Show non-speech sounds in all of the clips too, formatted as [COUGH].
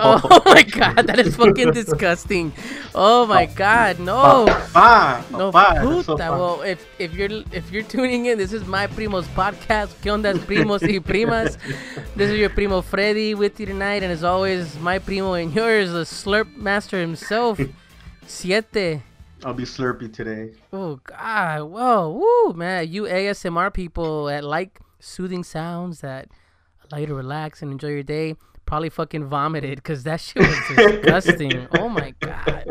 [LAUGHS] Oh [LAUGHS] my god, that is fucking disgusting. Oh my oh, god, oh, no. Pa, No pa, eso, puta. pa. Well, if if you're if you're tuning in, this is my primos podcast. ¿Qué onda, primos y primas? This is your primo Freddy with you tonight, and as always, my primo and yours, the Slurp Master himself, [LAUGHS] Siete. I'll be slurpy today. Oh God, whoa, woo, man! You ASMR people that like soothing sounds that allow you to relax and enjoy your day, probably fucking vomited because that shit was disgusting. [LAUGHS] oh my God,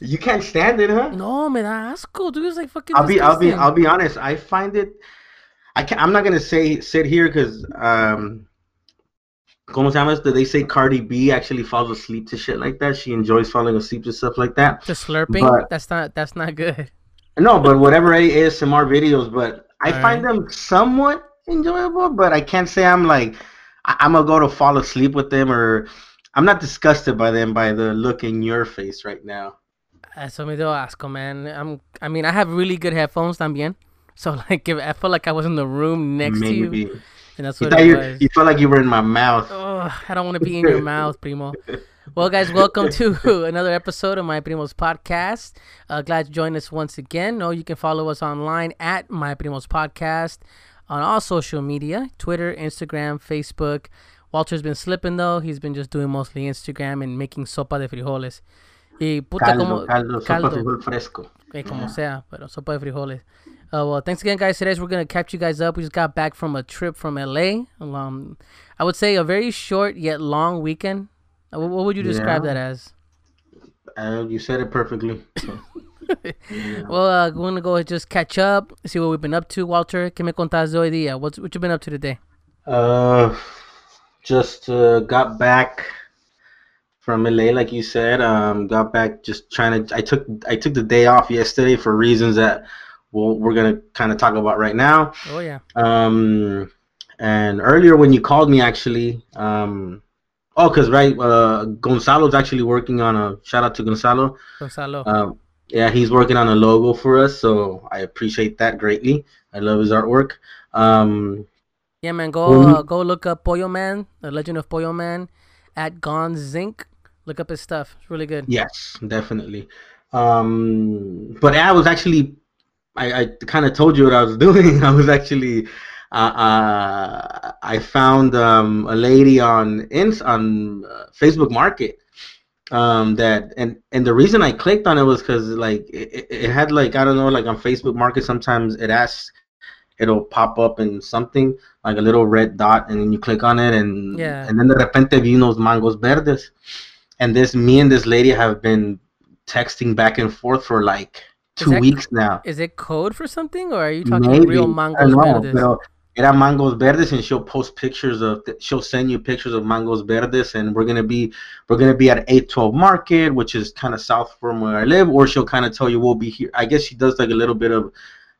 You can't stand it, huh? no, me da asco, dude. It's like fucking. I'll be, I'll be. I'll be honest. I find it. I can't. I'm not gonna say sit here because um. ¿Cómo se llama esto? They say Cardi B actually falls asleep to shit like that. She enjoys falling asleep to stuff like that. The slurping. But- that's not. That's not good. No, but whatever is ASMR videos, but I Alright. find them somewhat enjoyable. But I can't say I'm like I- I'm gonna go to fall asleep with them, or I'm not disgusted by them by the look in your face right now. Eso me dio asco, man. I'm. I mean, I have really good headphones también. So [LAUGHS] like, if I felt like I was in the room next to you, and that's what you, was. you felt like you were in my mouth. Oh, I don't want to be in your [LAUGHS] mouth, primo. Well, guys, welcome to [LAUGHS] another episode of My Primo's podcast. Uh, glad to join us once again. Know you can follow us online at My Primo's podcast on all social media Twitter, Instagram, Facebook. Walter's been slipping though. He's been just doing mostly Instagram and making sopa de frijoles. Y puta, Caldo, como, caldo, sopa de frijol fresco. Eh, como sea, pero sopa de frijoles. Uh, well, thanks again, guys. Today we're gonna catch you guys up. We just got back from a trip from LA. Um, I would say a very short yet long weekend. Uh, what, what would you describe Yeah. that as? Uh, you said it perfectly. [LAUGHS] Well, uh, we're gonna go and just catch up, see what we've been up to. Walter, ¿qué me contas de hoy día? What's what you been up to today? Uh, just uh, got back from LA, like you said. Um, got back just trying to. I took I took the day off yesterday for reasons that we'll, we're gonna kind of talk about right now. Oh yeah. Um, and earlier when you called me, actually, um, oh, cause right, uh, Gonzalo's actually working on a shout out to Gonzalo. Gonzalo. Um, yeah, he's working on a logo for us, so I appreciate that greatly. I love his artwork. Um, yeah, man. Go uh, go look up Pollo Man, the Legend of Pollo Man, at Gone Zinc. Look up his stuff. It's really good. Yes, definitely. Um, but I was actually, I, I kind of told you what I was [LAUGHS] doing. I was actually, uh, uh, I found um, a lady on ins on uh, Facebook Market. Um, that and and the reason I clicked on it was because like it, it- had like I don't know like on Facebook Market sometimes it asks it'll pop up in something like a little red dot and then you click on it and Yeah. and then the repente vi unos mangos verdes and this me and this lady have been texting back and forth for like two that- weeks now. Is it code for something, or are you talking Maybe real mangos don't know, verdes? Era mangos verdes, and she'll post pictures of. She'll send you pictures of mangos verdes, and we're gonna be we're gonna be at eight twelve market, which is kind of south from where I live, or she'll kind of tell you we'll be here. I guess she does like a little bit of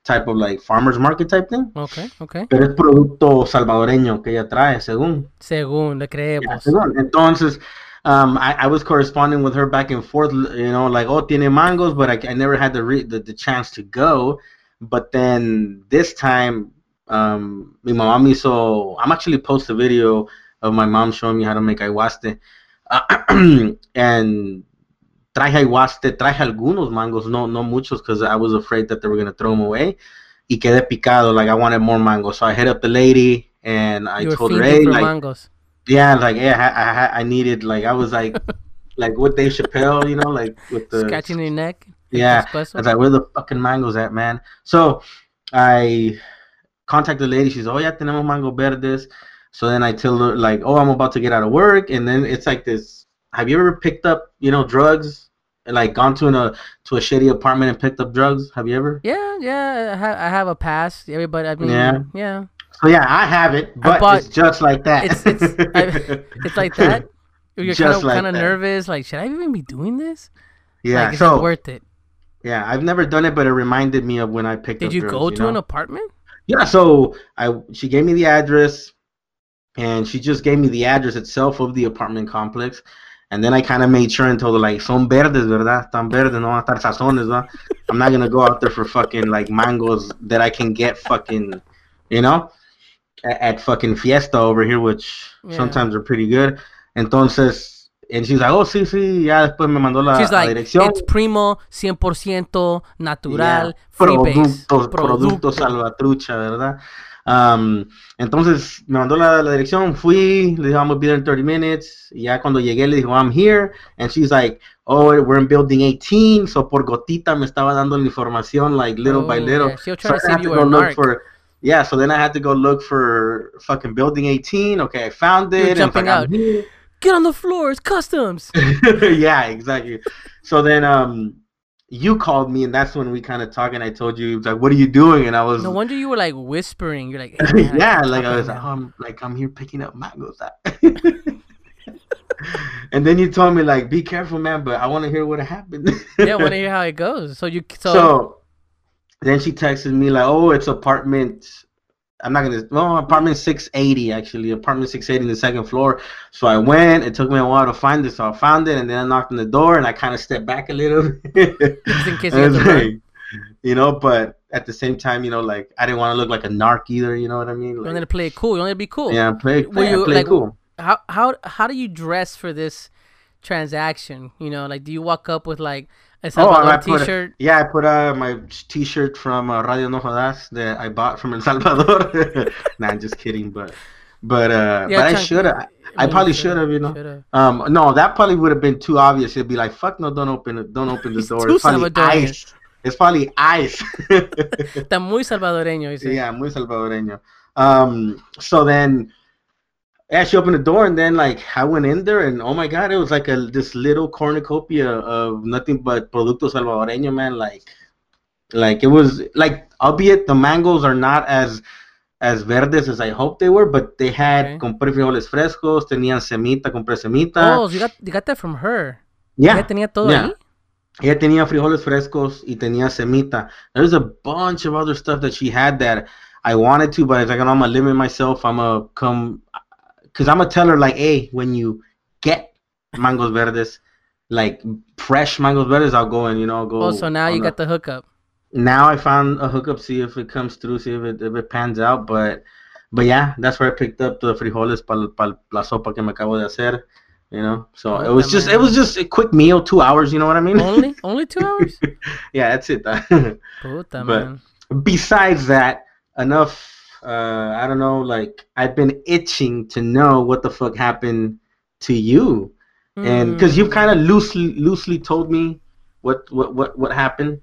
type of like farmers market type thing. Okay, okay. Pero es producto salvadoreño que ella trae, según. Según le Yeah, creemos. según. Entonces, um, I, I was corresponding with her back and forth, you know, like, oh, tiene mangos, but I, I never had the, the the chance to go. But then this time, um, mi mamá me hizo, I'm actually post a video of my mom showing me how to make ayahuasca. [CLEARS THROAT] and traje ayahuasca, traje algunos mangos, no, no muchos, because I was afraid that they were going to throw them away. Y quedé picado, like I wanted more mango. So I hit up the lady and I you told her, hey, like, mangos. yeah, like yeah, I, I, I needed like I was like [LAUGHS] like with Dave Chappelle, you know, like with the Scratching your neck. yeah. I was like, where the fucking mangoes at, man? So I contact the lady. She's oh yeah, tenemos mango verdes. So then I tell her like, oh, I'm about to get out of work, and then it's like this. Have you ever picked up, you know, drugs? And, like gone to an, a to a shitty apartment and picked up drugs? Have you ever? Yeah, yeah. I have, I have a past. Everybody, I mean, Yeah. yeah. So yeah, I have it, but bought- it's just like that. It's- it's- I- [LAUGHS] it's like that? You're Just kind of like kind of nervous. Like, should I even be doing this? Yeah, Like, is so it worth it? yeah, I've never done it, but it reminded me of when I picked up Did you girls, go to know? an apartment? Yeah, so I she gave me the address, and she just gave me the address itself of the apartment complex, and then I kind of made sure and told her like, "Son verdes, verdad? Tan verdes, no van a estar sazones, ¿verdad? I'm not gonna go out there for fucking like mangoes that I can get fucking, you know, at, at fucking Fiesta over here, which Yeah. sometimes are pretty good. Entonces, and she's like, "Oh, sí, sí." Ya después me mandó la, She's la like, dirección. it's primo, 100% natural, Yeah, free base. productos, Producto. productos salvatrucha, ¿verdad? Um, entonces me mandó la, la dirección, fui, le dije, I'm gonna be there in 30 minutes. Y ya cuando llegué le dijo, I'm here. And she's like, oh, we're in building 18. So por gotita me estaba dando la información, like little by Oh, little. yeah. So try I to say had you to were go a look narc. for, yeah, so then I had to go look for fucking building 18. Okay, I found You're it. and it's jumping like, I'm out. Get on the floor. It's customs. [LAUGHS] yeah, exactly. So then um you called me and that's when we kind of talked and I told you like what are you doing and I was No wonder you were like whispering. You're like, [LAUGHS] "Hey, man, yeah, like I was like, oh, I'm like I'm here picking up mangoes. [LAUGHS] and then you told me like be careful man, but I want to hear what happened. yeah, I want to hear how it goes. So you, so, so, then she texted me like, "Oh, it's apartment. I'm not gonna. Well, apartment 680 actually. Apartment 680 in the second floor. So I went. It took me a while to find it, so I found it, and then I knocked on the door, and I kind of stepped back a little. Just in case [LAUGHS] you And had it's to run. like, you know, but at the same time, you know, like I didn't want to look like a narc either. You know what I mean? you Like, wanted to play it cool. You wanted to be cool. yeah, play, play, you, play like, cool. How how how do you dress for this transaction? You know, like do you walk up with like a Oh, Salvador I put, t-shirt? yeah, I put uh, my T-shirt from uh, Radio No Jodas that I bought from El Salvador. [LAUGHS] nah, I'm just kidding, but but uh, Yeah, but I should have. I mean, probably should have, you know. should've. Um, no, that probably would have been too obvious. It'd be like, fuck no, don't open it, don't open the door. It's probably Salvadorian. ice. It's probably ice. [LAUGHS] Está muy salvadoreño. Dice. yeah, muy salvadoreño. Um, so then, yeah, she opened the door, and then like I went in there, and oh my god, it was like a this little cornucopia of nothing but producto salvadoreño, man. Like, like it was like, albeit the mangoes are not as as verdes as I hoped they were, but they had Okay. compré frijoles frescos, tenían semita, compré semita. Oh, so you got you got that from her. yeah, Ella tenía todo yeah. ahí. Ella tenía frijoles frescos y tenía semita. There's a bunch of other stuff that she had that I wanted to, but I was like, I'm gonna limit myself. I'm gonna come, cause I'm gonna tell her like, hey, when you get mangos verdes, like fresh mangos verdes, I'll go and you know I'll go. Oh, so now you got the hookup. Now I found a hookup, see if it comes through, see if it if it pans out, but but yeah, that's where I picked up the frijoles para pa la sopa que me acabo de hacer. You know, so oh, it was just it was just a quick meal, two hours. You know what I mean? Only [LAUGHS] only two hours. yeah, that's it. [LAUGHS] Puta But- man. besides that, enough. Uh, I don't know. Like I've been itching to know what the fuck happened to you, and because you've Mm. kind of loosely loosely told me what what what what happened,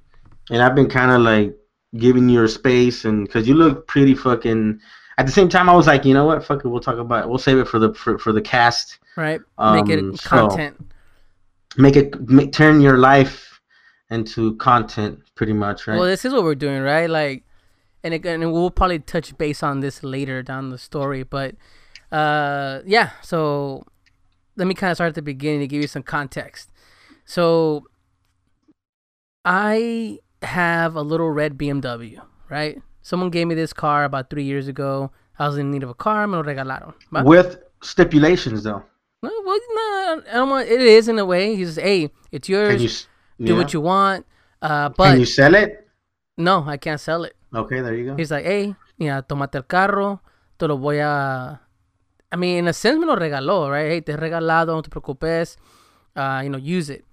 and I've been kind of like giving you your space, and because you look pretty fucking. At the same time, I was like, you know what? Fuck it. We'll talk about. It. We'll save it for the for, for the cast. right. Make Um, it so- content. Make it make, turn your life into content, pretty much, right? Well, this is what we're doing, right? Like, and and we'll probably touch base on this later down the story, but uh, yeah. So let me kind of start at the beginning to give you some context. So I have a little red BMW, right? Someone gave me this car about three years ago. I was in need of a car. Me lo regalaron. ¿va? With stipulations, though. No, well, no, I don't want. It is in a way. He says, "Hey, it's Can yours. you Do yeah. what you want." Uh, Can you sell it? no, I can't sell it. Okay, there you go. He's like, hey, mira, tomate el carro, te lo voy a... I mean, in a sense me lo regaló, right? Hey, te he regalado, no te preocupes. Uh, you know, use it.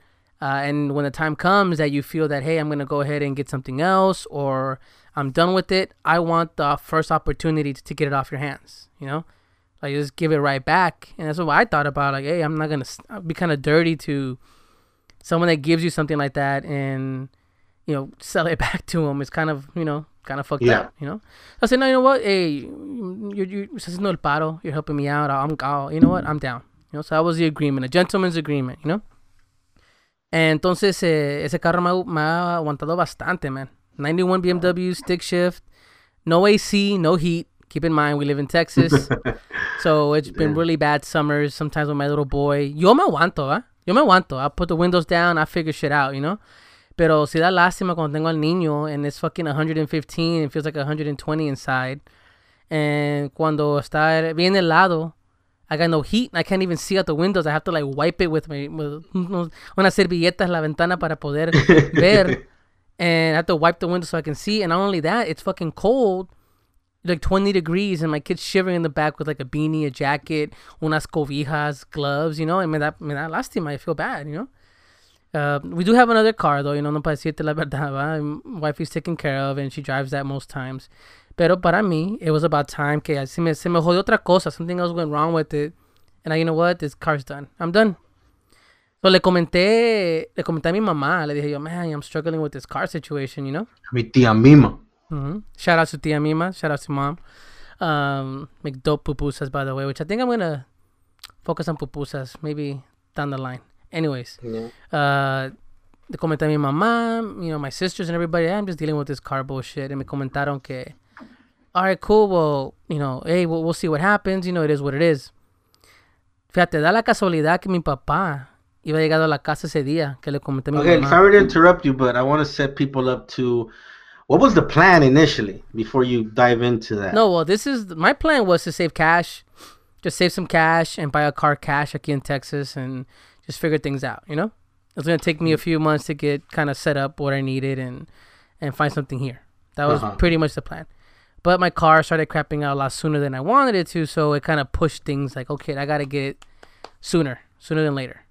Uh, and when the time comes that you feel that, hey, I'm going to go ahead and get something else or I'm done with it, I want the first opportunity to, to get it off your hands, you know? Like, just give it right back. And that's what I thought about. Like, hey, I'm not going to be kind of dirty to someone that gives you something like that and, you know, sell it [LAUGHS] back to them. It's kind of, you know, kind of fucked Yeah. up, you know? I said, no, you know what? Hey, you, you, haciendo el paro. You're helping me out. I'm, I'll, you know what? I'm down. You know, so that was the agreement, a gentleman's agreement, you know? And entonces, eh, ese carro me, ha- me ha aguantado bastante, man. 91 BMW, stick shift, no AC, no heat, Keep in mind, we live in Texas, [LAUGHS] so it's been really bad summers. Sometimes with my little boy, yo me aguanto, ¿ah? Yo me aguanto. I put the windows down. I figure shit out, you know. Pero si da lástima cuando tengo al niño and it's fucking 115 and feels like 120 inside. And cuando está bien helado, I got no heat. I can't even see out the windows. I have to like wipe it with my with [LAUGHS] unas servilletas la ventana para poder [LAUGHS] ver. And I have to wipe the window so I can see. And not only that, it's fucking cold, like 20 degrees, and my kid's shivering in the back with like a beanie, a jacket, unas cobijas, gloves, you know. And me da, me da lástima. I feel bad, you know. Uh, we do have another car though, you know, no para decirte la verdad, ¿va? My wife is taken care of and she drives that most times. Pero para mí, it was about time que se me, se me jodió otra cosa. Something else went wrong with it. And I, you know what? This car's done. I'm done. So le comenté, le comenté a mi mamá. Le dije yo, man, I'm struggling with this car situation, you know? Mi tía Mima. hmm Shout out to Tia Mima. Shout out to mom. Um, make dope pupusas, by the way, which I think I'm going to focus on pupusas maybe down the line. Anyways, Yeah. uh, le comenté a mi mamá, you know, my sisters and everybody, I'm just dealing with this car bullshit. And me comentaron que, all right, cool, well, you know, hey, we'll, we'll see what happens. You know, it is what it is. Fíjate, da la casualidad que mi papá iba llegado a la casa ese día que le comenté a mi Okay, mamá. sorry to interrupt you, but I want to set people up to what was the plan initially before you dive into that? No, well, this is my plan was to save cash, just save some cash and buy a car cash aquí in Texas and just figure things out. You know, it's gonna take me a few months to get kind of set up what I needed and and find something here. That was Uh-huh. pretty much the plan. But my car started crapping out a lot sooner than I wanted it to, so it kind of pushed things like, okay, I gotta get it sooner, sooner than later.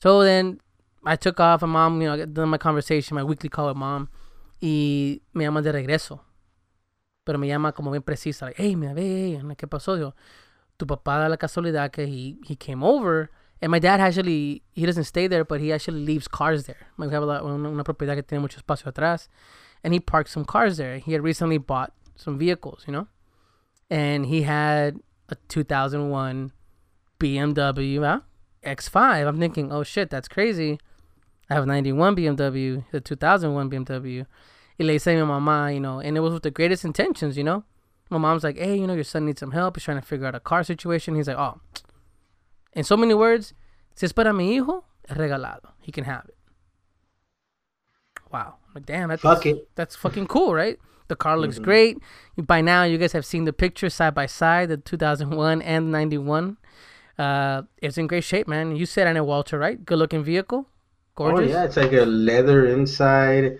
So then I took off, and mom, you know, I done my conversation, my weekly call with mom, y me llama de regreso. Pero me llama como bien precisa, like, hey, mira, ve, ¿qué pasó? Yo, tu papá da la casualidad que he, he came over, and my dad actually, he doesn't stay there, but he actually leaves cars there. Like we have a lot, una, propiedad que tiene mucho espacio atrás, and he parks some cars there. He had recently bought some vehicles, you know, and he had a 2001 BMW uh, X5. I'm thinking, oh shit, that's crazy. I have a 91 BMW, the 2001 BMW. Y le dice a mi mamá, you know, and it was with the greatest intentions, you know. My mom's like, hey, you know, your son needs some help. He's trying to figure out a car situation. He's like, oh, in so many words, si es para mi hijo, es regalado. He can have it. Wow. Like, damn, that's, Fuck it. that's fucking cool, right? The car looks great. By now, you guys have seen the pictures side by side, the 2001 and 91. Uh, it's in great shape, man. You said on it, Walter, right? Good looking vehicle. Gorgeous. Oh yeah, it's like a leather inside.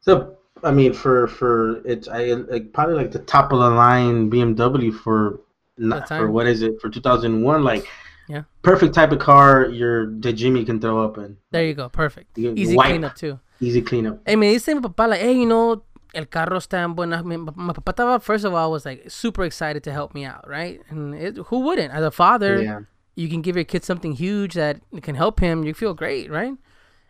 So I mean, for for it's I like probably like the top of the line BMW for not for what is it for 2001 like Yeah. perfect type of car your the Jimmy can throw up in There you go. Perfect. You Easy wipe. cleanup, too. easy cleanup. Hey, me dice mi papá, like, hey, you know, el carro está en buena. My, my papá estaba, first of all, was like super excited to help me out, right? And it, who wouldn't? As a father, Yeah. you can give your kid something huge that can help him. You feel great, right?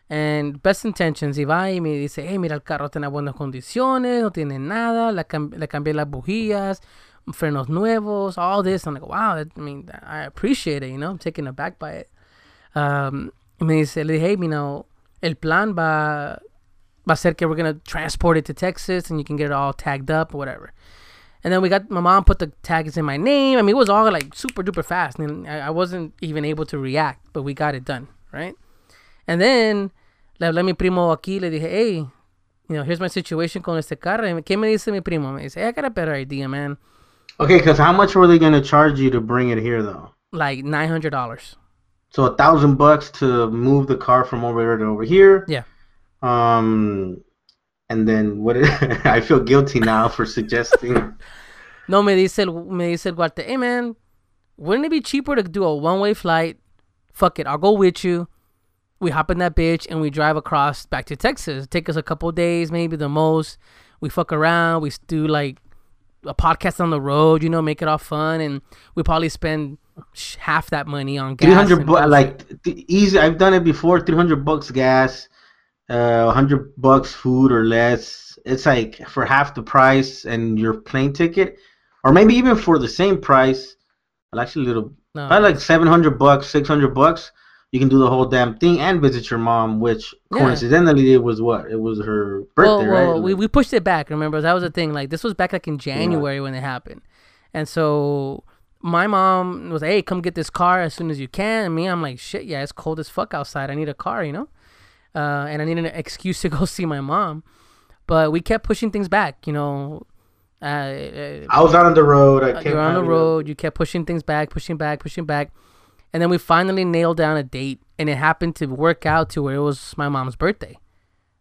And best intentions. Y va y me dice, hey, mira, el carro está en buenas condiciones, no tiene nada, le, cam- le cambié las bujías, frenos nuevos, all this. I'm like, wow, I mean, I appreciate it, you know, I'm taken aback by it. Um, dice, le dije, hey, you know, el plan va, va a ser que we're going to transport it to Texas and you can get it all tagged up or whatever. And then we got my mom put the tags in my name. I mean, it was all like super duper fast, and I, I wasn't even able to react, but we got it done, right? And then le hablé mi primo aquí, le dije, hey, you know, here's my situation con este carro. ¿Qué me dice mi primo? Me dice, hey, I got a better idea, man. Okay, because how much were they gonna charge you to bring it here though? Like nine hundred dollars. So a thousand bucks to move the car from over there to over here. Yeah. Um, and then what? [LAUGHS] I feel guilty now for suggesting. [LAUGHS] No, me dice el, me dice el Walter, hey man, wouldn't it be cheaper to do a one way flight? Fuck it, I'll go with you. We hop in that bitch and we drive across back to Texas. Take us a couple days, maybe the most. We fuck around. We do like a podcast on the road, you know, make it all fun, and we probably spend half that money on gas. Three hundred bu- like th- easy. I've done it before. Three hundred bucks gas, uh, hundred bucks food or less. It's like for half the price and your plane ticket, or maybe even for the same price. Well, actually, a little no, probably like seven hundred bucks, six hundred bucks. You can do the whole damn thing and visit your mom, which Yeah. coincidentally it was what it was her birthday, well, well, right? we, we pushed it back. Remember that was the thing. Like this was back like in January when it happened, and so my mom was, "Hey, come get this car as soon as you can." And me, I'm like, "Shit, yeah, it's cold as fuck outside. I need a car, you know." Uh, and I need an excuse [LAUGHS] to go see my mom, but we kept pushing things back. You know, uh, uh, I was out on the road. I kept you're on the a- road. You kept pushing things back, pushing back, pushing back, and then we finally nailed down a date, and it happened to work out to where it was my mom's birthday.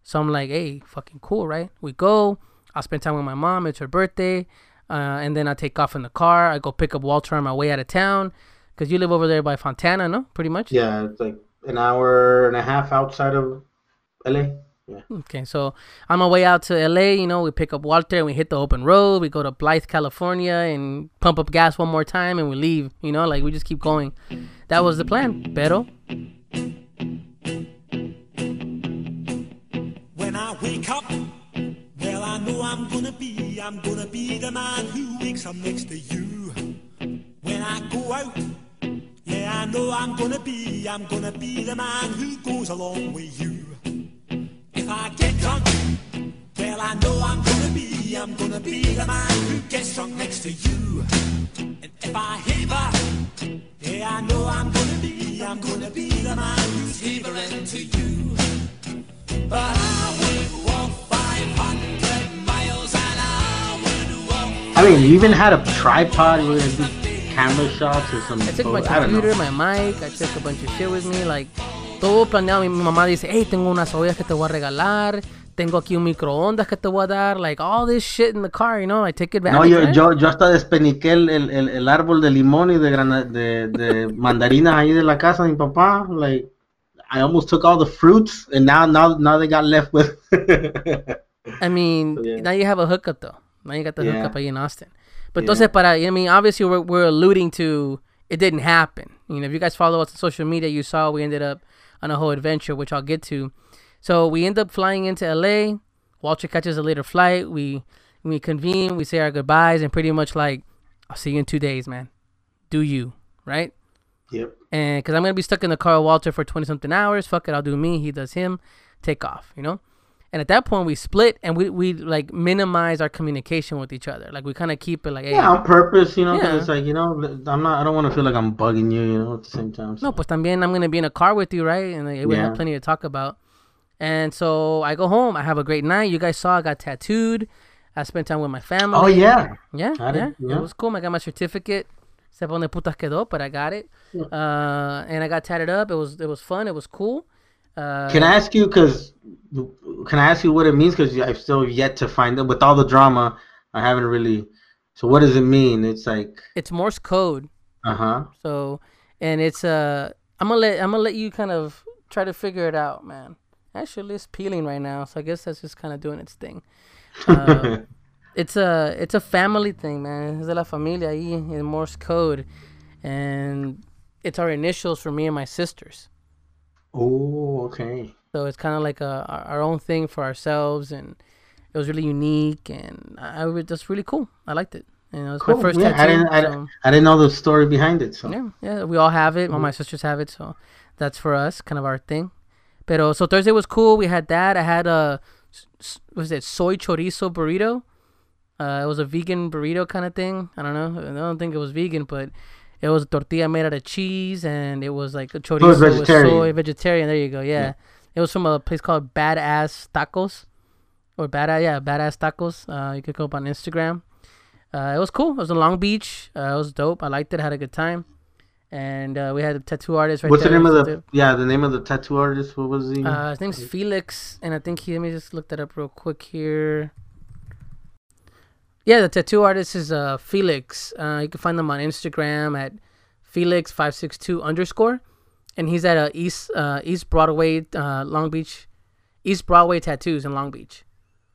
So I'm like, hey, fucking cool, right? We go. I'll spend time with my mom. It's her birthday, uh, and then I take off in the car. I go pick up Walter on my way out of town, cause you live over there by Fontana, no? Pretty much. Yeah, it's like an hour and a half outside of LA. Yeah. Okay, so on my way out to LA, you know, we pick up Walter and we hit the open road. We go to Blythe, California, and pump up gas one more time, and we leave. You know, like we just keep going. That was the plan. Pero When I wake up, well, I know I'm gonna be, I'm gonna be the man who wakes up next to you. When I go out, yeah, I know I'm gonna be, I'm gonna be the man who goes along with you. If I get drunk, well, I know I'm gonna be, I'm gonna be the man who gets drunk next to you. And if I haver, yeah, I know I'm gonna be, I'm gonna be the man who's havering to you. But I would walk 500 miles and I would walk. I mean, you even had a tripod. You were gonna do camera shots or some. I took my photo- I computer, my mic, I took a bunch of shit with me, like todo planeado. Mi, mi mamá dice, hey, tengo unas ollas que te voy a regalar. Tengo aquí un microondas que te voy a dar. Like all this shit in the car, you know. I take advantage. No, yo, right? yo, yo hasta despeniqué el, el, el, el árbol de limón y de, grana, de, de [LAUGHS] mandarinas ahí de la casa de mi papá. Like, I almost took all the fruits, and now now now they got left with. [LAUGHS] I mean, So, yeah. now you have a hookup though. Now you got the Yeah. hookup ahí in Austin. But Yeah. entonces para, I mean, obviously we're, we're alluding to it didn't happen. You know, if you guys follow us on social media, you saw we ended up on a whole adventure, which I'll get to. So we end up flying into LA. Walter catches a later flight. We we convene. We say our goodbyes, and pretty much like, I'll see you in two days, man. Do you right? yep. and because I'm gonna be stuck in the car with Walter for twenty something hours. Fuck it, I'll do me. He does him. Take off, you know. And at that point, we split and we we like minimize our communication with each other. Like we kind of keep it like, hey, Yeah, on purpose, you know, Yeah. it's like you know, I'm not. I don't want to feel like I'm bugging you, you know, at the same time. so- no, pues también I'm gonna be in a car with you, right? And like, we have plenty to talk about. And so I go home. I have a great night. You guys saw I got tattooed. I spent time with my family. Oh yeah. Yeah, yeah, yeah. It was cool. I got my certificate. Se donde putas quedó, but I got it. Uh, and I got tatted up. It was it was fun. It was cool. Uh, Can I ask you? Because can I ask you what it means? Because I've still yet to find it. With all the drama, I haven't really. So what does it mean? It's like, It's Morse code. uh huh. So, and it's uh, I'm gonna let I'm gonna let you kind of try to figure it out, man. Actually, it's peeling right now, so I guess that's just kind of doing its thing. [LAUGHS] Uh, it's a it's a family thing, man. Es de la familia ahí in Morse code, and it's our initials for me and my sisters. Oh, okay. So it's kind of like a our own thing for ourselves, and it was really unique, and I, I was just really cool. I liked it. Know, it's my Cool. first yeah, tattoo. I didn't. I, so- didn't- I didn't know the story behind it. So yeah, yeah, we all have it. All my sisters have it, so that's for us, kind of our thing. Pero so Thursday was cool. We had that. I had a was it soy chorizo burrito? Uh, it was a vegan burrito kind of thing. I don't know. I don't think it was vegan, but it was a tortilla made out of cheese, and it was like a chorizo with vegetarian. soy, vegetarian. There you go. Yeah. it was from a place called Badass Tacos, or Badass, yeah, Badass Tacos. Uh, you could go up on Instagram. Uh, it was cool. It was in Long Beach. Uh, it was dope. I liked it. had a good time. And uh, we had a tattoo artist right what's the name of the? Yeah, the name of the tattoo artist. What was he? uh, his name's Felix, and I think he. Let me just look that up real quick here. Yeah, the tattoo artist is uh Felix. Uh, you can find them on Instagram at Felix five six two underscore, and he's at uh, East uh, East Broadway, uh, Long Beach, East Broadway Tattoos in Long Beach.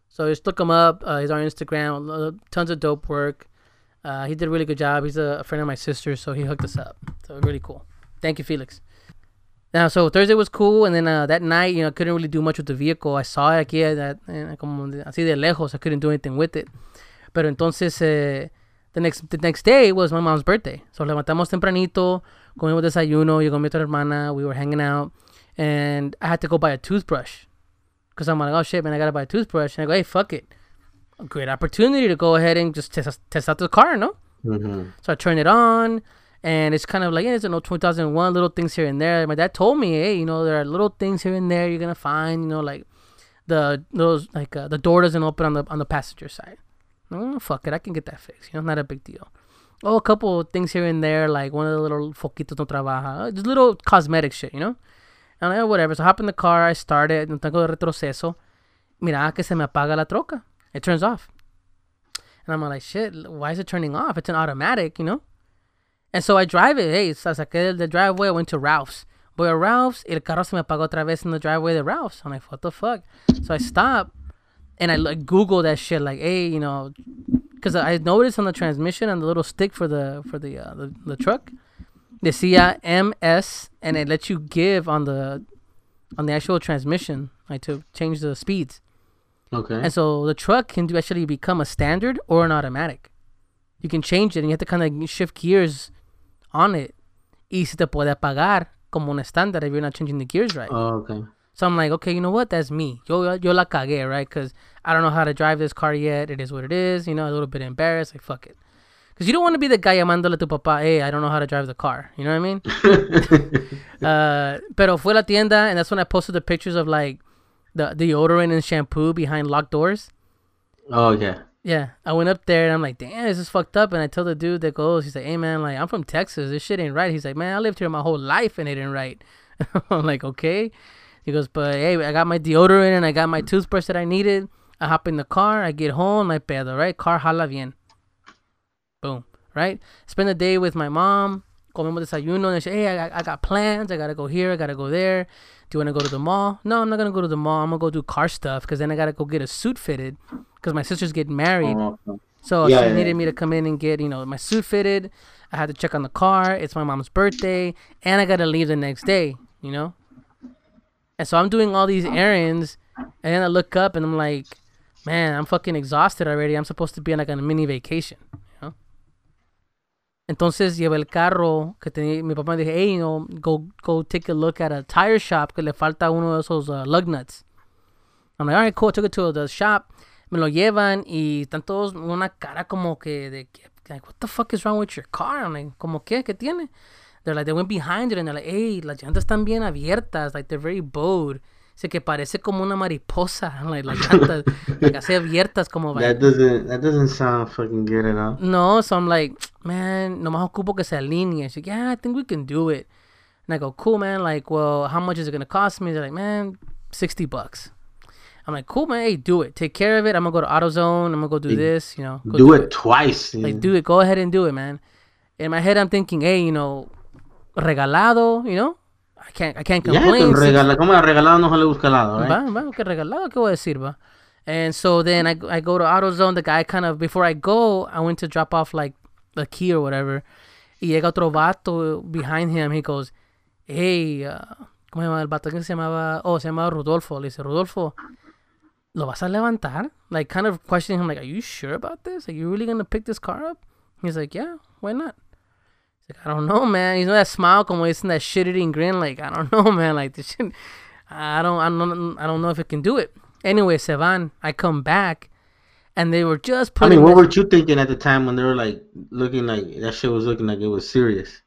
So just look him up. Uh, he's on Instagram. Tons of dope work. Uh, he did a really good job. He's a, a friend of my sister, so he hooked us up. So really cool. Thank you, Felix. Now, so Thursday was cool, and then uh, that night, you know, I couldn't really do much with the vehicle. I saw it aquí, that, de- así de lejos. I couldn't do anything with it. Pero entonces, eh, the next the next day was my mom's birthday. So levantamos tempranito, Comimos desayuno. Llegó mi otra hermana. We were hanging out. And I had to go buy a toothbrush. Because I'm like, oh shit, man, I gotta buy a toothbrush. And I go, hey, fuck it. A great opportunity to go ahead and just test, test out the car, no? hmm So I turn it on, and it's kind of like, yeah, it's an old 2001, little things here and there. My dad told me, hey, you know, there are little things here and there you're gonna find, you know, like the those like uh, the door doesn't open on the on the passenger side. Oh, fuck it, I can get that fixed. You know, not a big deal. Oh, a couple things here and there, like one of the little foquitos no trabaja, uh, just little cosmetic shit, you know. And I'm like, oh, whatever. So I hop in the car, I start it, no tengo retroceso. Mira que se me apaga la troca. It turns off. And I'm like, shit, why is it turning off? It's an automatic, you know? And so I drive it. Hey, so I saqué del driveway. I went to Ralph's. Voy a Ralph's. El carro se me apagó otra vez in the driveway de Ralph's. I'm like, what the fuck? So I stop and I like Google that shit. Like, hey, you know, because I noticed on the transmission on the little stick for the for the uh, the, the truck, decía MS, and it lets you give on the on the actual transmission, like to change the speeds. Okay. And so the truck can do actually become a standard or an automatic. You can change it and you have to kind of shift gears on it. Y se te puede apagar como un estándar if you're not changing the gears right. oh, okay. So I'm like, okay, you know what? That's me. Yo, yo la cagué, right? Because I don't know how to drive this car yet. It is what it is. You know, a little bit embarrassed. Like, fuck it. Because you don't want to be the guy llamándole a tu papá, hey, I don't know how to drive the car. You know what I mean? [LAUGHS] uh, pero fue la tienda, and that's when I posted the pictures of like the deodorant and shampoo behind locked doors. oh yeah. Yeah, I went up there and I'm like, damn, this is fucked up. And I tell the dude that goes, he's like, hey man, like I'm from Texas, this shit ain't right. He's like, man, I lived here my whole life and it ain't right. [LAUGHS] I'm like, okay. He goes, but hey, I got my deodorant and I got my toothbrush that I needed. I hop in the car, I get home, my pedo, right? Car jala bien. Boom, right? Spend the day with my mom. Comemos desayuno. And she, hey, I, I got plans. I gotta go here. I gotta go there. Do you wanna go to the mall? No, I'm not gonna go to the mall. I'm gonna go do car stuff because then I gotta go get a suit fitted because my sister's getting married. Oh. So Yeah, she yeah, needed me to come in and get, you know, my suit fitted. I had to check on the car. It's my mom's birthday, and I gotta leave the next day, you know. And so I'm doing all these errands, and then I look up and I'm like, man, I'm fucking exhausted already. I'm supposed to be on like a mini vacation, you. Entonces llevé el carro que tenía, mi papá me dije, hey, you know, go go take a look at a tire shop que le falta uno de esos uh, lug nuts. I'm like, all right, cool. Took it to the shop. Me lo llevan y están todos una cara como que de que, like, what the fuck is wrong with your car? I'm like, como qué? ¿Qué tiene? They're like, they went behind it and they're like, hey, las llantas están bien abiertas. Like, they're very bowed. Dice que parece como una mariposa. [LAUGHS] Las llantas, like, así abiertas como... [LAUGHS] That doesn't that doesn't sound fucking good at all. No, so I'm like, man, nomás ocupo que se alinee. She's like, yeah, I think we can do it. And I go, cool, man. Like, well, how much is it gonna cost me? They're like, man, sixty bucks. I'm like, cool, man. Hey, do it. Take care of it. I'm gonna go to AutoZone. I'm gonna go do this. You know, Do it twice. Like, do it. Go ahead and do it, man. In my head, I'm thinking, hey, you know, regalado. You know, I can't, I can't Yeah, complain. con regala, como regalado no se le busca lado, right? Va, va, que regalado, ¿qué voy a decir, va? And so then I, I go to AutoZone. The guy kind of, before I go, I went to drop off like the key or whatever. Y llega otro vato behind him. He goes, hey, uh, ¿cómo se llama el vato? que se llamaba? Oh, se llamaba Rodolfo. Le dice, Rodolfo, ¿lo vas a levantar? Like, kind of questioning him, like, are you sure about this? Are you really going to pick this car up? He's like, yeah, why not? Like, I don't know, man. You know that smile, como dicen that shit-eating grin? Like, I don't [LAUGHS] know, man. Like, this shit, I don't, I don't, I don't know if it can do it. Anyway, Sevan. I come back, and they were just I mean, what were you thinking at the time when they were like looking like that shit was looking like it was serious?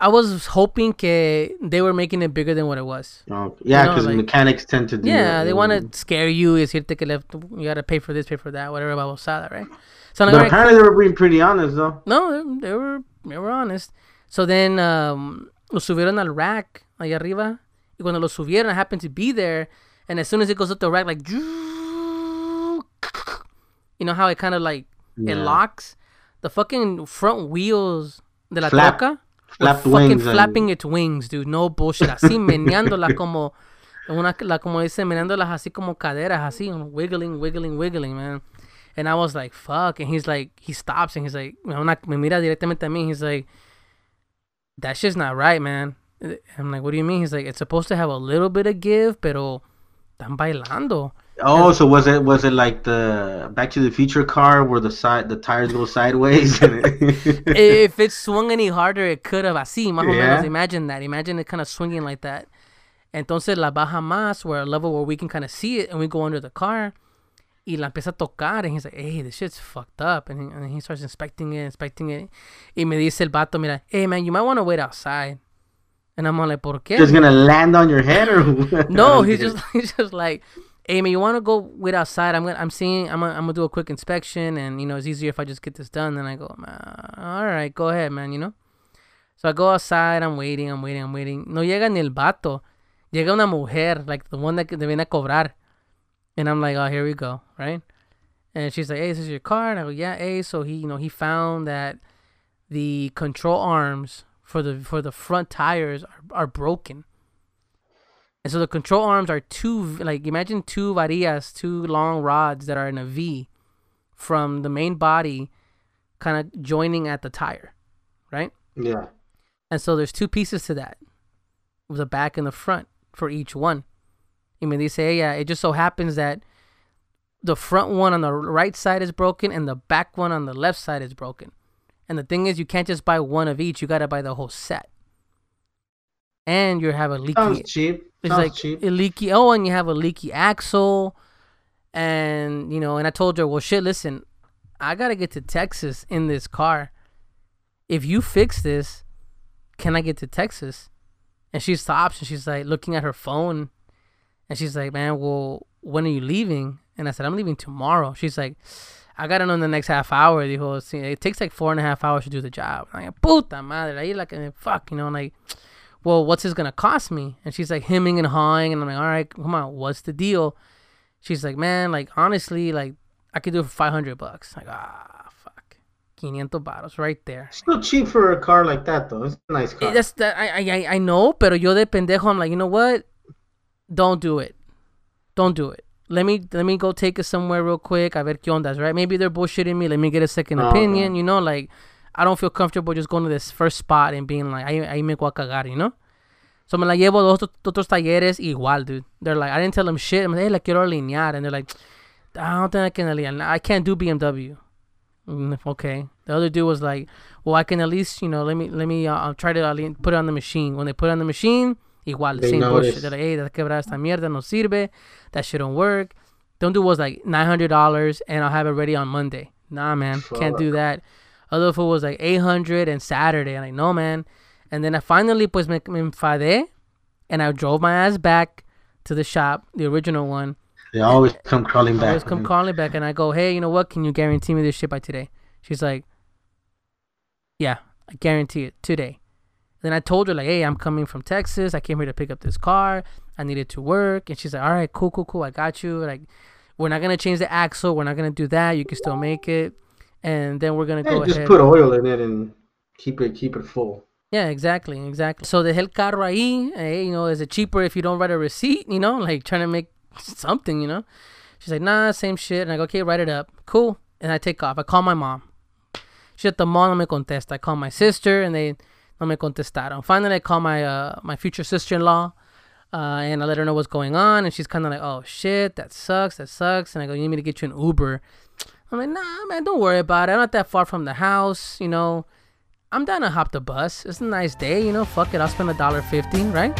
I was hoping que they were making it bigger than what it was. Oh, yeah, know, because like- mechanics tend to do Yeah, that, they want to scare you. Decirte que le, you gotta pay for this, pay for that, whatever babosada, right? So But like, "Alright, apparently they were being pretty honest though. No, they, they were were honest. So then um, lo subieron al rack allá arriba. Y cuando lo subieron, I happened to be there. And as soon as it goes up the rack, like, you know how it kind of like it locks. The fucking front wheels de la Flap- troca were fucking wings flapping its wings, dude. No bullshit. Así [LAUGHS] meneándolas como una la como dice meneándolas así como caderas así, wiggling, wiggling, wiggling, man. And I was like, fuck. And he's like, he stops and he's like, una- me mira directamente a mí. He's like, that shit's not right, man. I'm like, what do you mean? He's like, it's supposed to have a little bit of give, pero están bailando. Oh, so was it was it like the Back to the Future car where the side the tires go sideways? it- [LAUGHS] [LAUGHS] if it swung any harder, it could have. Así, más o Yeah. menos. Imagine that. Imagine it kind of swinging like that. Entonces la baja más, where a level where we can kind of see it, and we go under the car. Y la empieza a tocar, and he's like, hey, this shit's fucked up. And he, and he starts inspecting it, inspecting it. Y me dice el vato, mira, hey, man, you might want to wait outside. And I'm like, ¿por qué? just gonna land on your head or [LAUGHS] what? [LAUGHS] No, he's just [LAUGHS] he's just like, hey man, you want to go wait outside? I'm gonna I'm seeing I'm gonna, I'm gonna do a quick inspection, and you know it's easier if I just get this done. Then I go, "Ah, all right, go ahead, man. You know. So I go outside. I'm waiting. I'm waiting. I'm waiting. No llega ni el vato. Llega una mujer, like the one that te viene a cobrar, and I'm like, oh, here we go, right? And she's like, hey, this is this your car? And I go, yeah, hey. So he, you know, he found that the control arms for the for the front tires are, are broken. And so the control arms are two, like imagine two varillas, two long rods that are in a V from the main body kind of joining at the tire, right? yeah. And so there's two pieces to that, with the back and the front for each one. I mean, they say, yeah, it just so happens that the front one on the right side is broken and the back one on the left side is broken. And the thing is, you can't just buy one of each. You gotta buy the whole set. And you have a leaky. Sounds cheap. It's Sounds like cheap. a leaky. Oh, and you have a leaky axle, and you know. And I told her, well, shit. Listen, I gotta get to Texas in this car. If you fix this, can I get to Texas? And she stops and she's like looking at her phone, and she's like, man, well, when are you leaving? And I said, I'm leaving tomorrow. She's like, I gotta know in the next half hour. Dijo, "Sí, it takes like four and a half hours to do the job. I'm like, puta madre, ahí like, fuck, you know, I'm like well, what's this gonna cost me? And she's like hemming and hawing, and I'm like, all right, come on, what's the deal? She's like, man, like honestly, like I could do it for 500 bucks. Like, ah, fuck, 500 baros right there. Still cheap for a car like that though. It's a nice car. That's that I, I I- I know, pero yo de pendejo, I'm like, you know what? Don't do it. Don't do it. Let me let me go take it somewhere real quick. A ver qué ondas, right? Maybe they're bullshitting me. Let me get a second okay. opinion. You know, like I don't feel comfortable just going to this first spot and being like, ahí, ahí me voy a cagar, you know? So me la llevo a dos ot- otros talleres igual, dude. They're like, I didn't tell them shit. I'm like, hey, la quiero alinear. And they're like, I don't think I can alinear. I can't do BMW. Mm, Okay. The other dude was like, well, I can at least, you know, let me, let me, uh, I'll try to put it on the machine. When they put it on the machine, igual, the They same notice. bullshit. They're like, hey, está quebrada esta mierda, no sirve. That shit don't work. Don't do was like $900 and I'll have it ready on Monday. Nah, man, can't do that. Other fool was like 800 and Saturday. I'm like, no, man. And then I finally, pues, me, me enfadé and I drove my ass back to the shop, the original one. They always come crawling back. always come calling back and I go, hey, you know what? Can you guarantee me this shit by today? She's like, yeah, I guarantee it today. Then I told her like, hey, I'm coming from Texas. I came here to pick up this car. I needed to work. And she's like, all right, cool, cool, cool. I got you. Like, we're not gonna change the axle. We're not gonna do that. You can still make it. And then we're gonna Yeah, go just ahead. put oil in it and keep it keep it full. Yeah, exactly, exactly. So dejé el carro ahí, eh, you know, is it cheaper if you don't write a receipt, you know, [LAUGHS] like trying to make something, you know? She's like, nah, same shit. And I go, okay, write it up. Cool. And I take off. I call my mom. She's at the mall, no me contesta. I call my sister and they no me contestaron. Finally, I call my uh, my future sister-in-law uh, and I let her know what's going on. And she's kind of like, oh, shit, that sucks, that sucks. And I go, you need me to get you an Uber? I'm like, nah, man, don't worry about it. I'm not that far from the house, you know. I'm down to hop the bus. It's a nice day, you know. Fuck it, I'll spend a dollar fifty, right?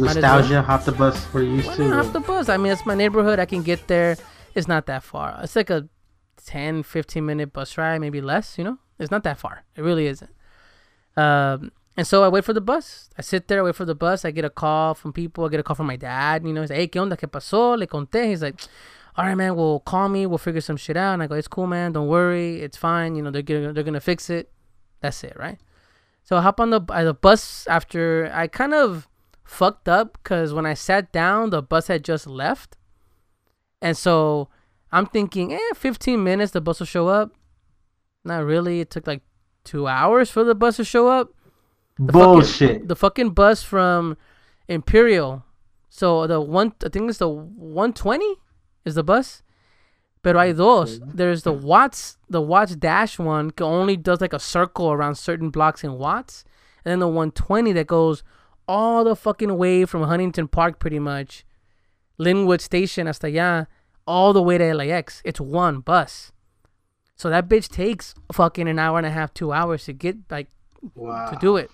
Baby. Show me Might as well. Nostalgia, hop the bus where you used Why to. hop the bus? I mean, it's my neighborhood. I can get there. It's not that far. It's like a 10, 15 minute bus ride, maybe less. You know, it's not that far. It really isn't. Um, and so I wait for the bus. I sit there, I wait for the bus. I get a call from people. I get a call from my dad. You know, he's like, "Hey, qué onda? ¿Qué pasó?" Le conté. He's like, "All right, man. Well, call me. We'll figure some shit out." And I go, "It's cool, man. Don't worry. It's fine. You know, they're gonna they're gonna fix it. That's it, right?" So I hop on the uh, the bus after I kind of fucked up because when I sat down, the bus had just left, and so I'm thinking, eh, 15 minutes, the bus will show up. Not really. It took like two hours for the bus to show up. The fucking- Bullshit. the fucking bus from Imperial. So the one, I think it's the 120 is the bus. Pero hay dos. There's the Watts, the Watts Dash one only does like a circle around certain blocks in Watts, and then the 120 that goes all the fucking way from Huntington Park, pretty much, Lynwood Station hasta allá, all the way to LAX. It's one bus. So that bitch takes fucking an hour and a half, two hours to get like Wow. to do it.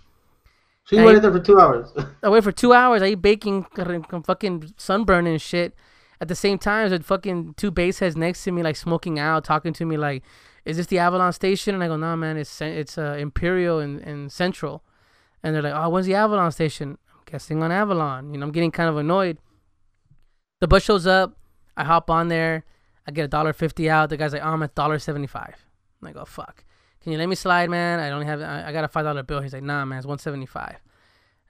So you I- waited there for two hours. [LAUGHS] I wait for two hours. I eat baking, fucking- sunburn and shit. At the same time, there's fucking two base heads next to me, like smoking out, talking to me, like, "Is this the Avalon station?" And I go, "Nah, man, it's it's uh, Imperial and, and Central." And they're like, "Oh, when's the Avalon station?" I'm guessing on Avalon. You know, I'm getting kind of annoyed. The bus shows up. I hop on there. I get a dollar fifty out. The guy's like, "Oh, I'm at dollar seventy five. I'm like, "Oh fuck, can you let me slide, man? I don't have. I, I got a five dollar bill." He's like, "Nah, man, it's one seventy five.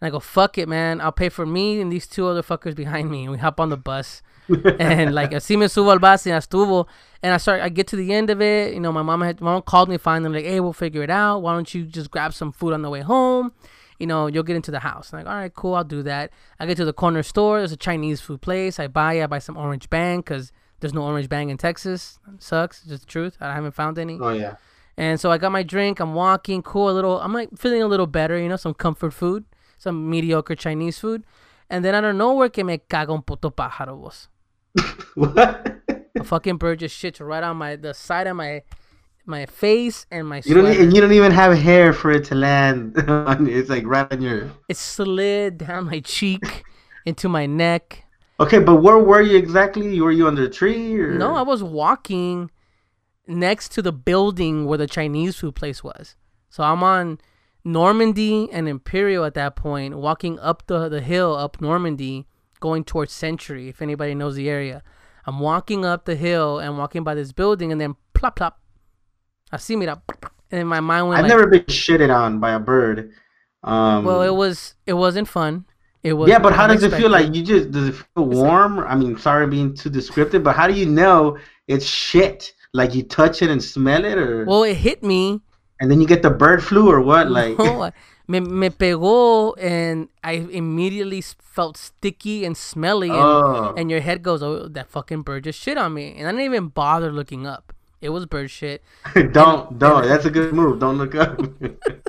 And I go, fuck it, man. I'll pay for me and these two other fuckers behind me. And we hop on the bus. [LAUGHS] and like, así me subo al bus y ya estuvo. And I start, I get to the end of it. You know, my mom had, my mom called me finally, like, hey, we'll figure it out. Why don't you just grab some food on the way home? You know, you'll get into the house. I'm like, all right, cool, I'll do that. I get to the corner store. There's a Chinese food place. I buy it. I buy some orange bang because there's no orange bang in Texas. sucks. It's just the truth. I haven't found any. oh yeah. And so I got my drink. I'm walking, cool, a little. I'm like feeling a little better, you know, some comfort food, some mediocre Chinese food. And then out of nowhere, que me caga un puto pájaro, vos. [LAUGHS] What? A fucking bird just shits right on my the side of my my face and my You don't. And you don't even have hair for it to land. [LAUGHS] on it's like right on your. It slid down my cheek [LAUGHS] into my neck. Okay, but where were you exactly? Were you under a tree or? No, I was walking next to the building where the Chinese food place was. So I'm on Normandie and Imperial at that point, walking up the, the hill up Normandie, going towards Century, if anybody knows the area. I'm walking up the hill and walking by this building, and then plop, plop. I see me that, and then my mind went I've like, never been shitted on by a bird. Um, well, it was it wasn't fun. It was yeah, but how does it feel like? You just does it feel warm? I mean, sorry being too descriptive, but how do you know it's shit? Like you touch it and smell it, or Well, it hit me and then you get the bird flu, or what? [LAUGHS] Like No, me, me pegó and I immediately felt sticky and smelly and, oh, and your head goes, oh, that fucking bird just shit on me. And I didn't even bother looking up. It was bird shit. [LAUGHS] don't don't. That's a good move. Don't look up. [LAUGHS]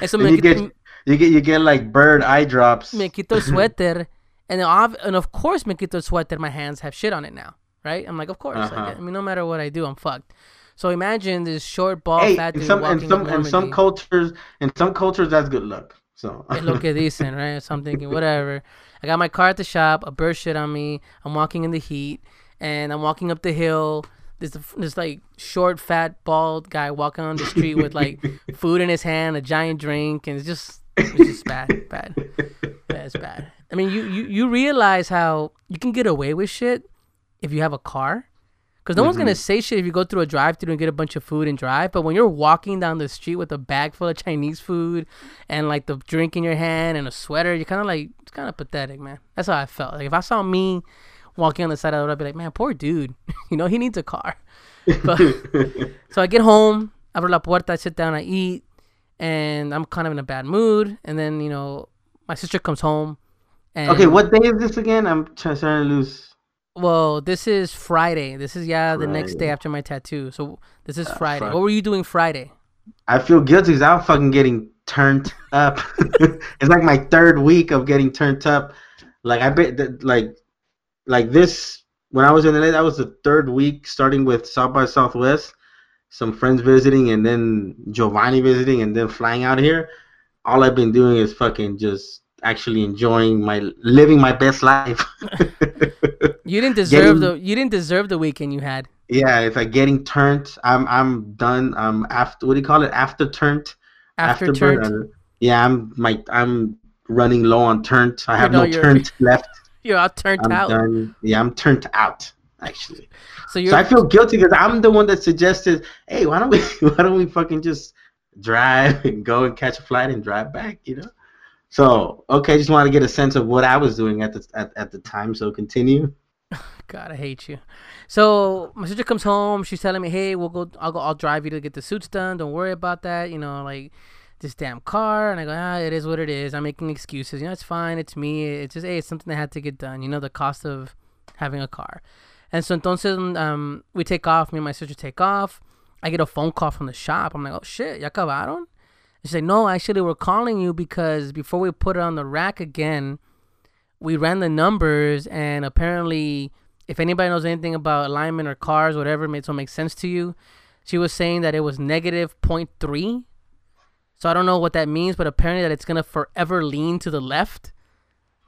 And so [LAUGHS] me, you get you get you get like bird eye drops. me quito suéter. And, and of course, me quito suéter, my hands have shit on it now. Right? I'm like, of course. Uh-huh. I mean, no matter what I do, I'm fucked. So imagine this short, ball Hey, fat in dude some walking some in some cultures in some cultures that's good luck. So es lo que dicen, right? So I'm thinking, whatever. I got my car at the shop, a bird shit on me. I'm walking in the heat, and I'm walking up the hill. There's this like short, fat, bald guy walking on the street with like [LAUGHS] food in his hand, a giant drink, and it's just it's just bad, bad, bad. It's bad. I mean, you you you realize how you can get away with shit if you have a car. Because no one's gonna mm-hmm. say shit if you go through a drive-through and get a bunch of food and drive. But when you're walking down the street with a bag full of Chinese food and like the drink in your hand and a sweater, you're kind of like it's kind of pathetic, man. That's how I felt. Like if I saw me walking on the side of the road, I'd be like, man, poor dude. [LAUGHS] you know, he needs a car. [LAUGHS] But, [LAUGHS] so I get home, abro la puerta, I sit down, I eat, and I'm kind of in a bad mood. And then you know, my sister comes home. And okay, what day is this again? I'm trying, to lose. Well, this is Friday. This is yeah the next day after my tattoo. So this is Ah, Friday. fuck. What were you doing Friday? I feel guilty because I'm fucking getting turned up. it's like my third week of getting turned up. Like I bet like like this when I was in LA, that was the third week starting with South by Southwest, some friends visiting and then Giovanni visiting and then flying out here. All I've been doing is fucking just actually enjoying my living my best life. [LAUGHS] You didn't deserve Getting- the you didn't deserve the weekend you had. yeah, it's like getting turned. I'm I'm done. I'm after what do you call it? After turned. After Afterburn, turned, Yeah, I'm my I'm running low on turned. I have no turned left. You're all turned I'm out. done. Yeah, I'm turned out actually. So you're So I feel guilty because I'm the one that suggested, hey, why don't we [LAUGHS] why don't we fucking just drive and go and catch a flight and drive back. You know. So okay, just want to get a sense of what I was doing at the at, at the time. So continue. [LAUGHS] God, I hate you. So my sister comes home. She's telling me, "Hey, we'll go. I'll go. I'll drive you to get the suits done. Don't worry about that. You know, like this damn car." And I go, "Ah, it is what it is. I'm making excuses. You know, it's fine. It's me. It's just, hey, it's something that had to get done. You know, the cost of having a car." And so entonces, um, we take off. Me and my sister take off. I get a phone call from the shop. I'm like, "Oh shit, ya acabaron?" And she's like, "No, actually, we're calling you because before we put it on the rack again." we ran the numbers and apparently if anybody knows anything about alignment or cars whatever makes don't make sense to you she was saying that it was negative 0.3 so i don't know what that means but apparently that it's gonna forever lean to the left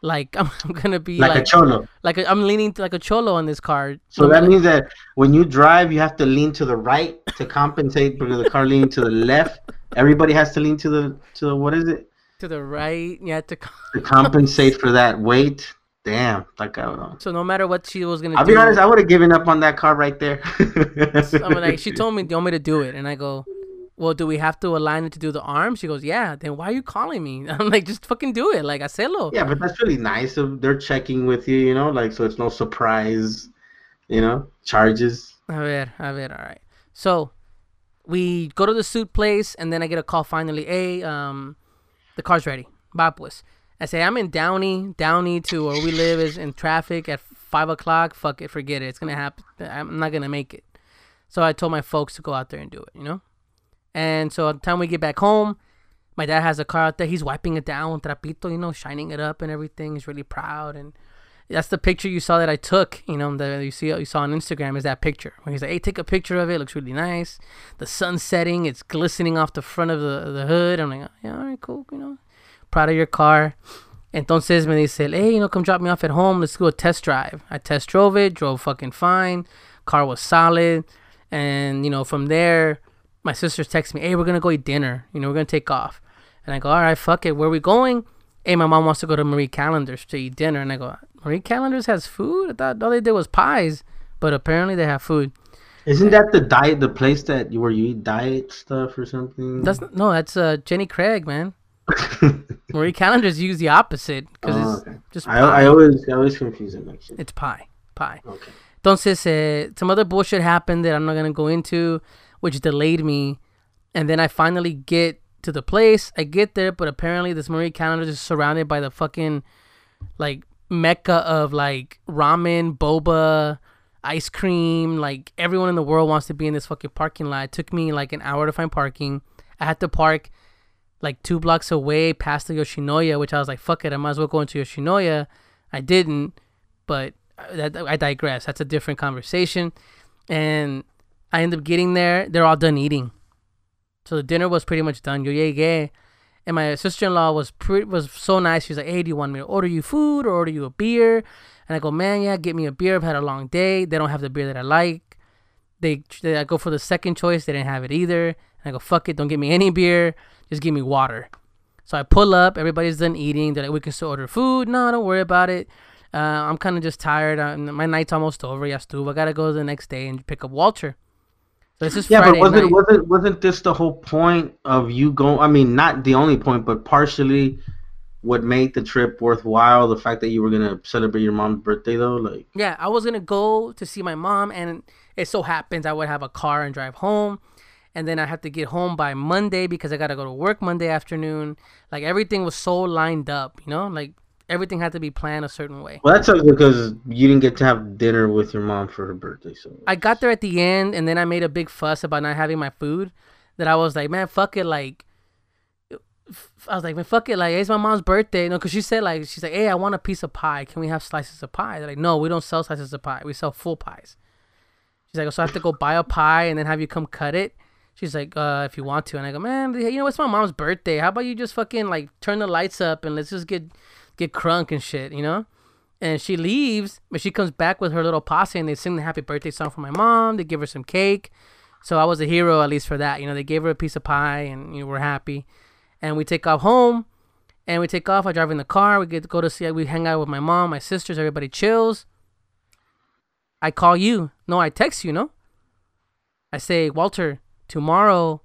like [LAUGHS] i'm, I'm gonna be Like, like a cholo. like a, i'm leaning to like a cholo on this car So that means that when you drive, you have to lean to the right to compensate because the car leaning to the left. Everybody has to lean to the to the, what is it to the right had to to compensate for that weight. Damn, like I don't know. so no matter what she was gonna I'll do be honest, I would have given up on that car right there. I'm like, she [LAUGHS] told me, "Do you want me to do it?" And I go, "Well, do we have to align it to do the arm?" She goes, "Yeah." Then why are you calling me? [LAUGHS] I'm like, "Just fucking do it." Like, hacelo. Yeah, but that's really nice of they're checking with you, you know, like so it's no surprise, you know, charges. A ver, a ver, all right. So we go to the suit place, and then I get a call finally. Hey, um, the car's ready. Bye, pues. I say I'm in Downey. Downey to where we live is in traffic at five o'clock. Fuck it, forget it. It's gonna happen. I'm not gonna make it. So I told my folks to go out there and do it. You know. And so the time we get back home, my dad has a car out there. He's wiping it down with trapito, you know, shining it up and everything. He's really proud and that's the picture you saw that I took. You know, that you see you saw on Instagram is that picture where he's like, "Hey, take a picture of it. looks really nice. The sun's setting. It's glistening off the front of the the hood." I'm like, "Yeah, all right, cool. You know, proud of your car." And entonces me dice, "Hey, you know, come drop me off at home. Let's do a test drive." I test drove it. Drove fucking fine. Car was solid. And you know, from there, my sisters text me, "Hey, we're gonna go eat dinner. You know, we're gonna take off." And I go, "All right, fuck it. Where we going?" Hey, my mom wants to go to Marie Callender's to eat dinner, and I go, Marie Callender's has food. I thought all they did was pies, but apparently they have food. Isn't that the diet, the place that you where you eat diet stuff or something? That's no, that's uh Jenny Craig, man. [LAUGHS] Marie Callender's use the opposite because Oh, it's okay. just I. I always I always confuse them actually. it's pie, pie. Okay. Entonces, eh, some other bullshit happened that I'm not gonna go into, which delayed me, and then I finally get to the place. I get there, but apparently this Marie Callender is surrounded by the fucking like mecca of like ramen, boba, ice cream. Like everyone in the world wants to be in this fucking parking lot. It took me like an hour to find parking. I had to park like two blocks away past the Yoshinoya, which I was like, fuck it, I might as well go into Yoshinoya. I didn't, but uh, that, I digress. That's a different conversation. And I end up getting there. They're all done eating. So the dinner was pretty much done. Yo llegué. And my sister-in-law was pretty, was so nice. She's like, "Hey, do you want me to order you food or order you a beer?" And I go, "Man, yeah, get me a beer. I've had a long day. They don't have the beer that I like. They, they I go for the second choice. They didn't have it either. And I go, "Fuck it, don't give me any beer. Just give me water." So I pull up. Everybody's done eating. They're like, "We can still order food." No, don't worry about it. Uh, I'm kind of just tired. i my night's almost over. Yeah, Stu. I gotta go the next day and pick up Walter. This is Yeah, Friday but wasn't night. wasn't wasn't this the whole point of you going? I mean, not the only point, but partially what made the trip worthwhile. The fact that you were gonna celebrate your mom's birthday, though, like Yeah, I was gonna go to see my mom, and it so happens I would have a car and drive home, and then I have to get home by Monday because I gotta go to work Monday afternoon. Like everything was so lined up, you know, like everything had to be planned a certain way. well, that sucks because you didn't get to have dinner with your mom for her birthday. So I got there at the end, and then I made a big fuss about not having my food. That I was like, man, fuck it, like. I was like, man, fuck it, like it's my mom's birthday, you know, because she said like she's like, hey, I want a piece of pie. Can we have slices of pie? They're like, no, we don't sell slices of pie. We sell full pies. She's like, so I have to go buy a pie and then have you come cut it. She's like, uh, if you want to, and I go, man, you know, it's my mom's birthday. How about you just fucking like turn the lights up and let's just get get crunk and shit, you know? And she leaves, but she comes back with her little posse and they sing the happy birthday song for my mom. They give her some cake. So I was a hero at least for that. You know, they gave her a piece of pie and you know, we're happy. And we take off home and we take off. I drive in the car. We get to go to see, we hang out with my mom, my sisters, everybody chills. I call you. No, I text you, no? I say, Walter, tomorrow,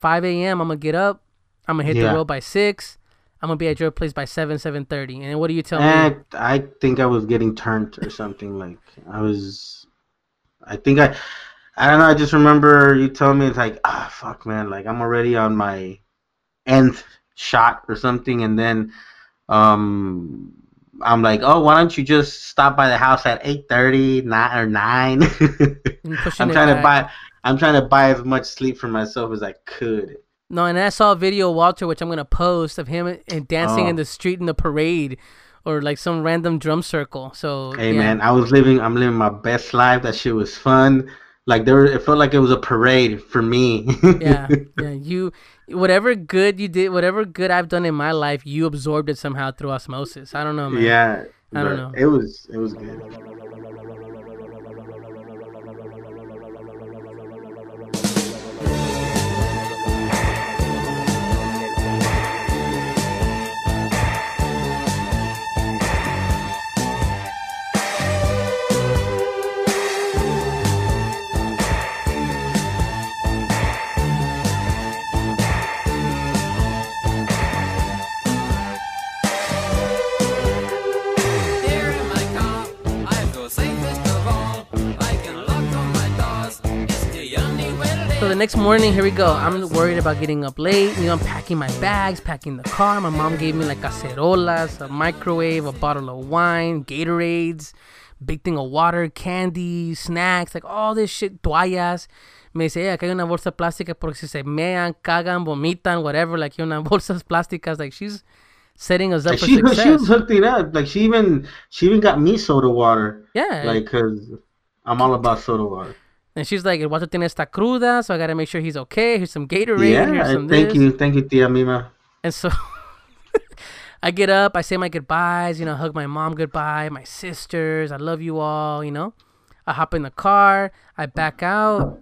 5 a.m. I'm gonna get up. I'm gonna hit Yeah. the road by six. I'm gonna be at your place by seven, seven thirty. And what do you tell me? I think I was getting turned or something. Like I was, I think I, I don't know. I just remember you telling me it's like, ah, fuck, man. Like I'm already on my nth shot or something, and then, um, I'm like, oh, why don't you just stop by the house at eight thirty, nine or nine? [LAUGHS] I'm trying to buy. I'm trying to buy as much sleep for myself as I could. No, and I saw a video of Walter, which I'm gonna post of him and dancing Oh. in the street in the parade, or like some random drum circle. So Hey yeah. man, I was living. I'm living my best life. That shit was fun. Like there, it felt like it was a parade for me. yeah, [LAUGHS] yeah. You, whatever good you did, whatever good I've done in my life, you absorbed it somehow through osmosis. I don't know, man. yeah. I don't know. It was. It was good. The next morning, here we go. I'm worried about getting up late. You know, I'm packing my bags, packing the car. My mom gave me like cacerolas, a microwave, a bottle of wine, Gatorades, big thing of water, candy, snacks, like all this shit, toallas. Me dice, hey, acá hay una bolsa plástica porque si se mean, cagan, vomitan, whatever, like, hay una bolsas plásticas. Like, she's setting us up Like for she, success. she was hooked it up. Like she even, she even got me soda water. yeah. Like, cause I'm all about soda water. And she's like, el water tiene esta cruda, so I gotta make sure he's okay. Here's some Gatorade. Yeah. here's some Thank this. you, thank you, Tia Mima. And so [LAUGHS] I get up, I say my goodbyes, you know, hug my mom goodbye, my sisters, I love you all, you know. I hop in the car, I back out,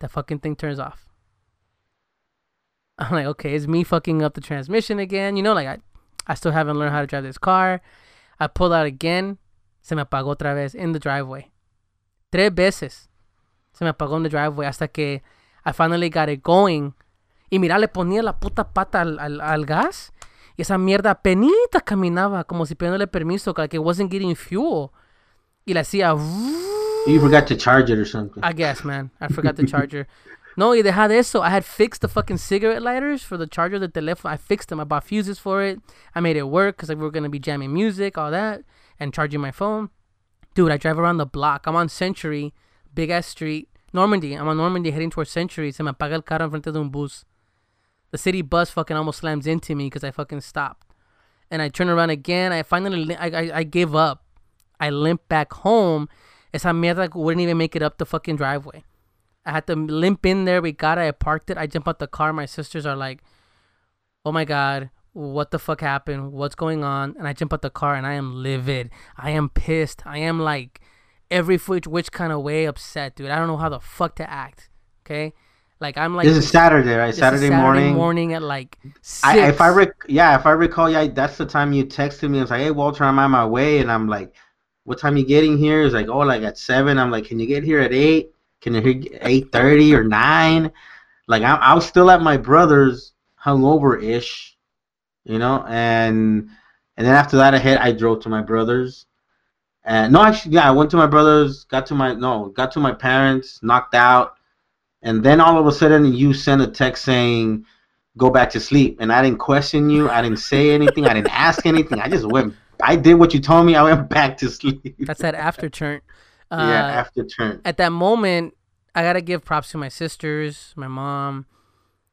the fucking thing turns off. I'm like, okay, it's me fucking up the transmission again, you know, like I, I still haven't learned how to drive this car. I pull out again, se me apagó otra vez in the driveway. Tres veces se me apagó in the driveway hasta que I finally got it going. Y mira, le ponía la puta pata al, al, al gas. Y esa mierda penita caminaba como si pidiéndole permiso, like it wasn't getting fuel. Y la hacía. You forgot to charge it or something. I guess, man. I forgot the charger. No, y deja de eso. I had fixed the fucking cigarette lighters for the charger the telephone. I fixed them. I bought fuses for it. I made it work because like, we were going to be jamming music, all that, and charging my phone. Dude, I drive around the block. I'm on Century, big ass street. Normandie. I'm on Normandie heading towards Century. Se me apaga el carro enfrente de un bus. The city bus fucking almost slams into me because I fucking stopped. And I turn around again. I finally, I, I, I give up. I limp back home. Esa mierda wouldn't even make it up the fucking driveway. I had to limp in there. We got it. I parked it. I jump out the car. My sisters are like, oh my God, what the fuck happened? What's going on? And I jump out the car and I am livid. I am pissed. I am like every which, which kind of way upset, dude. I don't know how the fuck to act. Okay? Like, I'm like, this is Saturday, right? is Saturday, morning. morning at like six. I, if I rec- yeah, if I recall, yeah, that's the time you texted me. It's like, hey, Walter, I'm on my way, and I'm like, what time you getting here? It's like, oh, like at seven. I'm like, can you get here at eight? Can you hit eight thirty or nine? Like, I'm, I was still at my brother's, hungover ish, you know, and and then after that, I hit, I drove to my brother's. And no, actually, yeah, I went to my brother's, got to my no, got to my parents, knocked out, and then all of a sudden, you sent a text saying go back to sleep. And I didn't question you. I didn't say anything. I didn't ask anything. I just went. I did what you told me. I went [LAUGHS] back to sleep. That's that after turn. [LAUGHS] Uh, yeah, after turn. at that moment, I gotta give props to my sisters, my mom,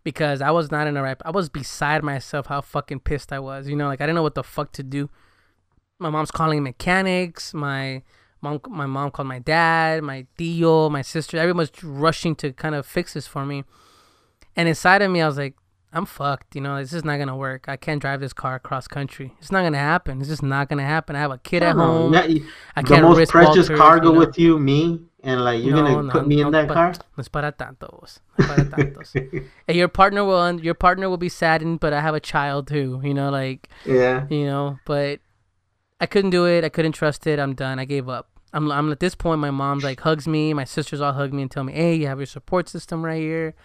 because I was not in the right. I was beside myself how fucking pissed I was. You know, like I didn't know what the fuck to do. My mom's calling mechanics. My mom, my mom called my dad, my tío, my sister. Everyone's rushing to kind of fix this for me. And inside of me, I was like, I'm fucked. You know, this is not gonna work. I can't drive this car across country. It's not gonna happen. It's just not gonna happen. I have a kid at home. I the can't most risk precious Walters, cargo you know. with you, me, and like you're gonna put me in that car. No es para tanto, vos. No es para tantos. [LAUGHS] and your partner will your partner will be saddened, but I have a child too. You know, like Yeah. you know, but I couldn't do it. I couldn't trust it. I'm done. I gave up. I'm I'm at this point. My mom's like hugs me. My sisters all hug me and tell me, "Hey, you have your support system right here."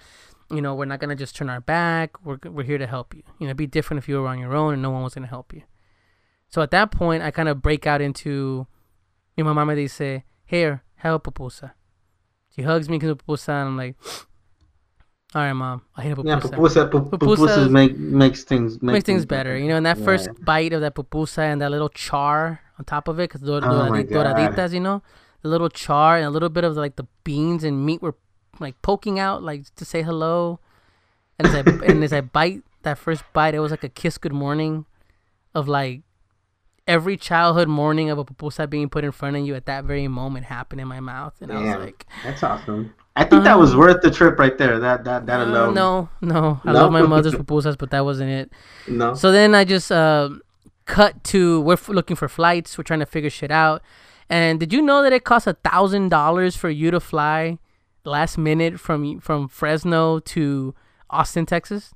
you know, we're not gonna just turn our back. We're we're here to help you. You know, be different if you were on your own and no one was gonna help you. So at that point, I kind of break out into, mi mamá they say, here, have a pupusa. She hugs me, gives me pupusa, and I'm like, all right, mom, I hate a Yeah, pupusa. pupusa, pu- Pupusas- pupusas make makes things Makes things better, you know. And that first bite of that pupusa and that little char on top of it, because dor- Oh doradi- doraditas, you know, the little char and a little bit of like the beans and meat were like poking out, like to say hello. And as I [LAUGHS] and as I bite that first bite, it was like a kiss good morning, of like every childhood morning of a pupusa being put in front of you at that very moment happened in my mouth, and I was like, That's awesome. I think that was worth the trip right there. That that that uh, alone. no, no, I No? love my mother's [LAUGHS] pupusas, but that wasn't it. No. So then I just uh, cut to we're f- looking for flights. We're trying to figure shit out. And did you know that it costs a thousand dollars for you to fly last minute from from Fresno to Austin, Texas?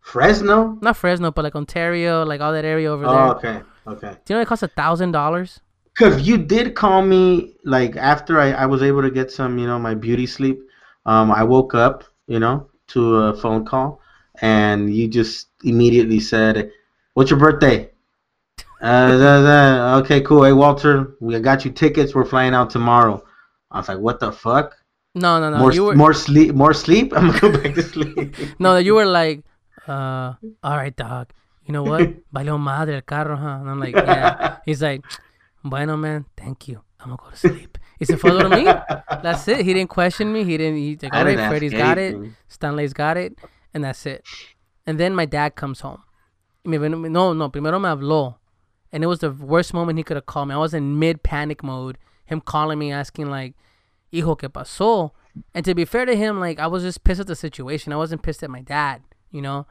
Fresno. Not Fresno, but like Ontario, like all that area over there. Oh, okay. Okay. Do you know it costs a thousand dollars? Cause you did call me like after I, I was able to get some, you know, my beauty sleep. Um, I woke up, you know, to a phone call, and you just immediately said, "What's your birthday?" Uh, da, da. okay, cool. Hey, Walter, we got you tickets. We're flying out tomorrow. I was like, "What the fuck? No, no, no. more, you were more sleep, more sleep. [LAUGHS] I'm gonna go back to sleep." [LAUGHS] no, you were like, uh, all right, dog. You know what? [LAUGHS] Valió madre el carro, huh? And I'm like, yeah. He's like, bueno, man, thank you. I'm gonna go to sleep. He said, fue a dormir. That's it. He didn't question me. He didn't. He's like, all right, Freddy's got it. Stanley's got it, and that's it. And then my dad comes home. Me No, no, primero me habló. And it was the worst moment he could have called me. I was in mid panic mode. Him calling me, asking like, "Hijo, qué pasó?" And to be fair to him, like I was just pissed at the situation. I wasn't pissed at my dad, you know.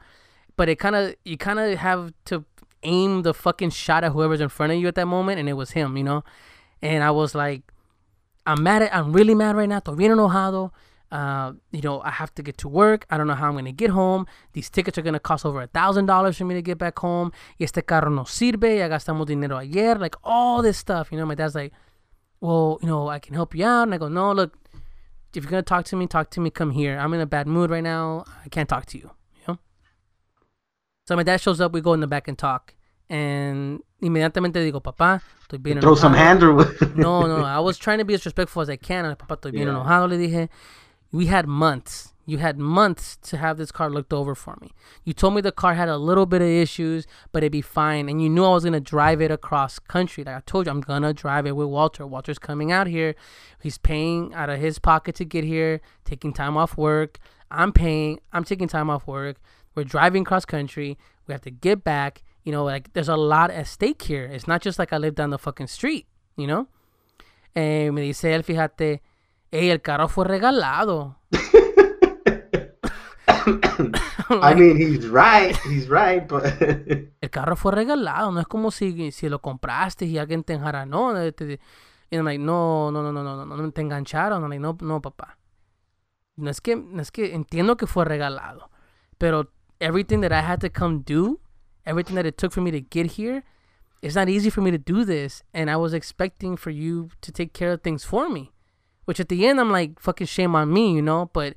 But it kind of, you kind of have to aim the fucking shot at whoever's in front of you at that moment, and it was him, you know. And I was like, I'm mad at, I'm really mad right now. Estoy bien enojado. Uh, you know, I have to get to work. I don't know how I'm gonna get home. These tickets are gonna cost over a thousand dollars for me to get back home. Y este carro no sirve. Ya gastamos dinero ayer. Like all this stuff. You know, my dad's like, well, you know, I can help you out. And I go, no, look, if you're gonna talk to me, talk to me. Come here. I'm in a bad mood right now. I can't talk to you. So my dad shows up. We go in the back and talk. And inmediatamente digo, papá, estoy bien Throw some enojado." hand or [LAUGHS] No, no, I was trying to be as respectful as I can. And papá, estoy bien Yeah. enojado, le dije. We had months. You had months to have this car looked over for me. You told me the car had a little bit of issues, but it'd be fine. And you knew I was gonna drive it across country. Like I told you, I'm gonna drive it with Walter. Walter's coming out here. He's paying out of his pocket to get here, taking time off work. I'm paying. I'm taking time off work. We're driving cross country. We have to get back. You know, like there's a lot at stake here. It's not just like I live down the fucking street. You know. Eh, me dice él, fíjate, hey, el carro fue regalado. [COUGHS] I mean, he's right. He's right, but [LAUGHS] el carro fue regalado, no es como si, si lo compraste y alguien te enjaranó. eh, te- Y I'm like, no, no, no, no, no, no, no, te engancharon. I'm like, no, no, papá. No es que, no es que entiendo que fue regalado, pero everything that I had to come do, everything that it took for me to get here, it's not easy for me to do this. And I was expecting for you to take care of things for me, which at the end, I'm like, fucking shame on me, you know? But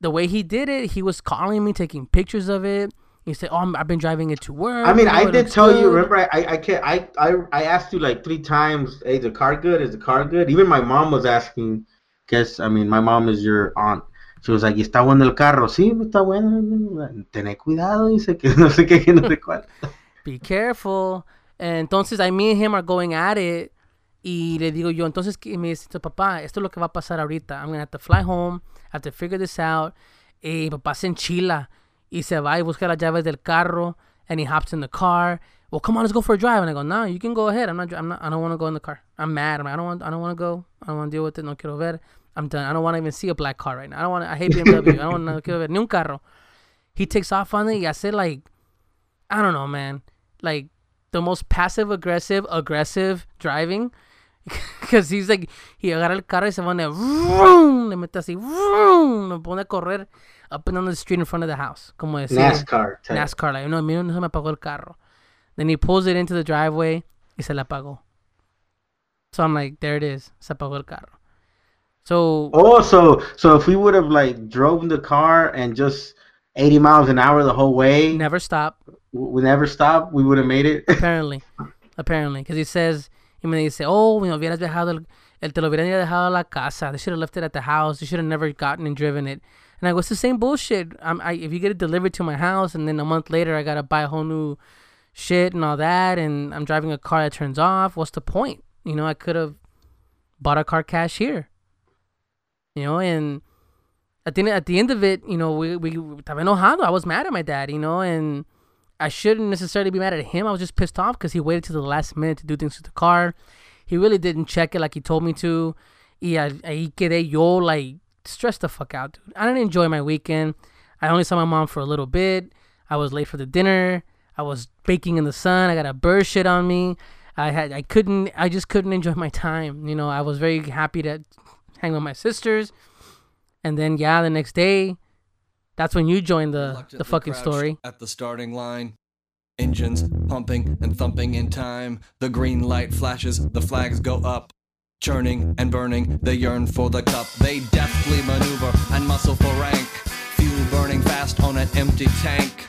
the way he did it, he was calling me, taking pictures of it. He said, "Oh, I'm, I've been driving it to work." I mean, you know, I did tell you. Remember, I, I, I can't. I, I, I asked you like three times. Hey, is the car good? Is the car good? Even my mom was asking. Guess I mean, my mom is your aunt. Was like, "¿Y está bueno el carro?" Sí, está bueno. Tener cuidado. Dice que [LAUGHS] no sé qué, que no sé [LAUGHS] cuál. Be careful. Entonces, I, me and him are going at it. Y le digo yo, entonces, ¿qué? me dice, papá, esto es lo que va a pasar ahorita. I'm going to have to fly home. I have to figure this out. Y papá se enchila. Y se va y busca las llaves del carro. And he hops in the car. Well, come on, let's go for a drive. And I go, no, you can go ahead. I'm not, I'm not, I don't want to go in the car. I'm mad. I don't want, I don't want to go. I don't want to deal with it. No quiero ver. I'm done. I don't want to even see a black car right now. I don't want to, I hate BMW. I don't want to, quiero ver ni un carro. He takes off on it. I said like, I don't know, man. Like the most passive aggressive, aggressive driving. [LAUGHS] Because he's like, he agarra el carro y se pone, vroom, le mete así, vroom, me pone a correr up and down the street in front of the house. Como decir, NASCAR. Type. NASCAR, like, no, mira, no se me apagó el carro. Then he pulls it into the driveway y se le apagó. So I'm like, there it is, se apagó el carro. So Oh, so so if we would have like drove the car and just 80 miles an hour the whole way, never stop. we never stop, we would have made it. Apparently, apparently, because he says, y me dice, oh, you know, hubieras dejado el, el te lo hubieran dejado la casa. They should have left it at the house. They should have never gotten and driven it. And I go, it's the same bullshit. I'm, I, if you get it delivered to my house, and then a month later I gotta buy a whole new shit and all that, and I'm driving a car that turns off. What's the point? You know, I could have bought a car cash here. You know, and at the at the end of it, you know, we we. I was mad at my dad. You know, and I shouldn't necessarily be mad at him. I was just pissed off because he waited to the last minute to do things to the car. He really didn't check it like he told me to. Y a- ahí quedé yo like stressed the fuck out, dude. I didn't enjoy my weekend. I only saw my mom for a little bit. I was late for the dinner. I was baking in the sun. I got a bird shit on me. I had I couldn't I just couldn't enjoy my time. You know, I was very happy to hang with my sisters. And then yeah, the next day, that's when you joined the the fucking story. At the starting line. Engines pumping and thumping in time. The green light flashes, the flags go up. Churning and burning, they yearn for the cup. They deftly maneuver and muscle for rank. Fuel burning fast on an empty tank.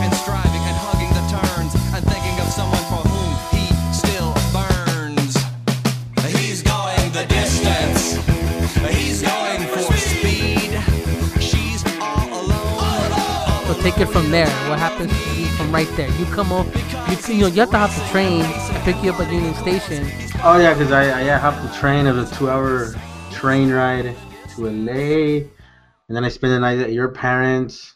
it from there. What happens to you from right there? You come over, you, you know, you have to hop the train and pick you up at Union Station. Oh yeah, because I, I yeah, hopped the train. It was a two-hour train ride to LA, and then I spend the night at your parents.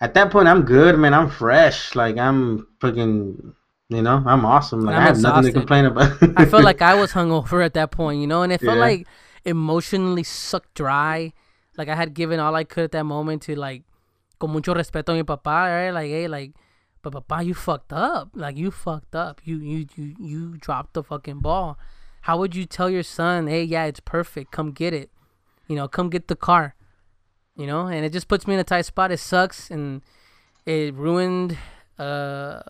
At that point, I'm good, man. I'm fresh. Like I'm fucking, you know, I'm awesome. Like I'm I have nothing to complain about. I felt like [LAUGHS] I was hungover at that point, you know, and it felt Yeah. like emotionally sucked dry. Like I had given all I could at that moment to like, con mucho respeto a mi papá, right? Like, hey, like, but papa, you fucked up. Like you fucked up. You you you you dropped the fucking ball. How would you tell your son, hey, yeah, it's perfect. Come get it. You know, come get the car. You know, and it just puts me in a tight spot. It sucks, and it ruined. Uh,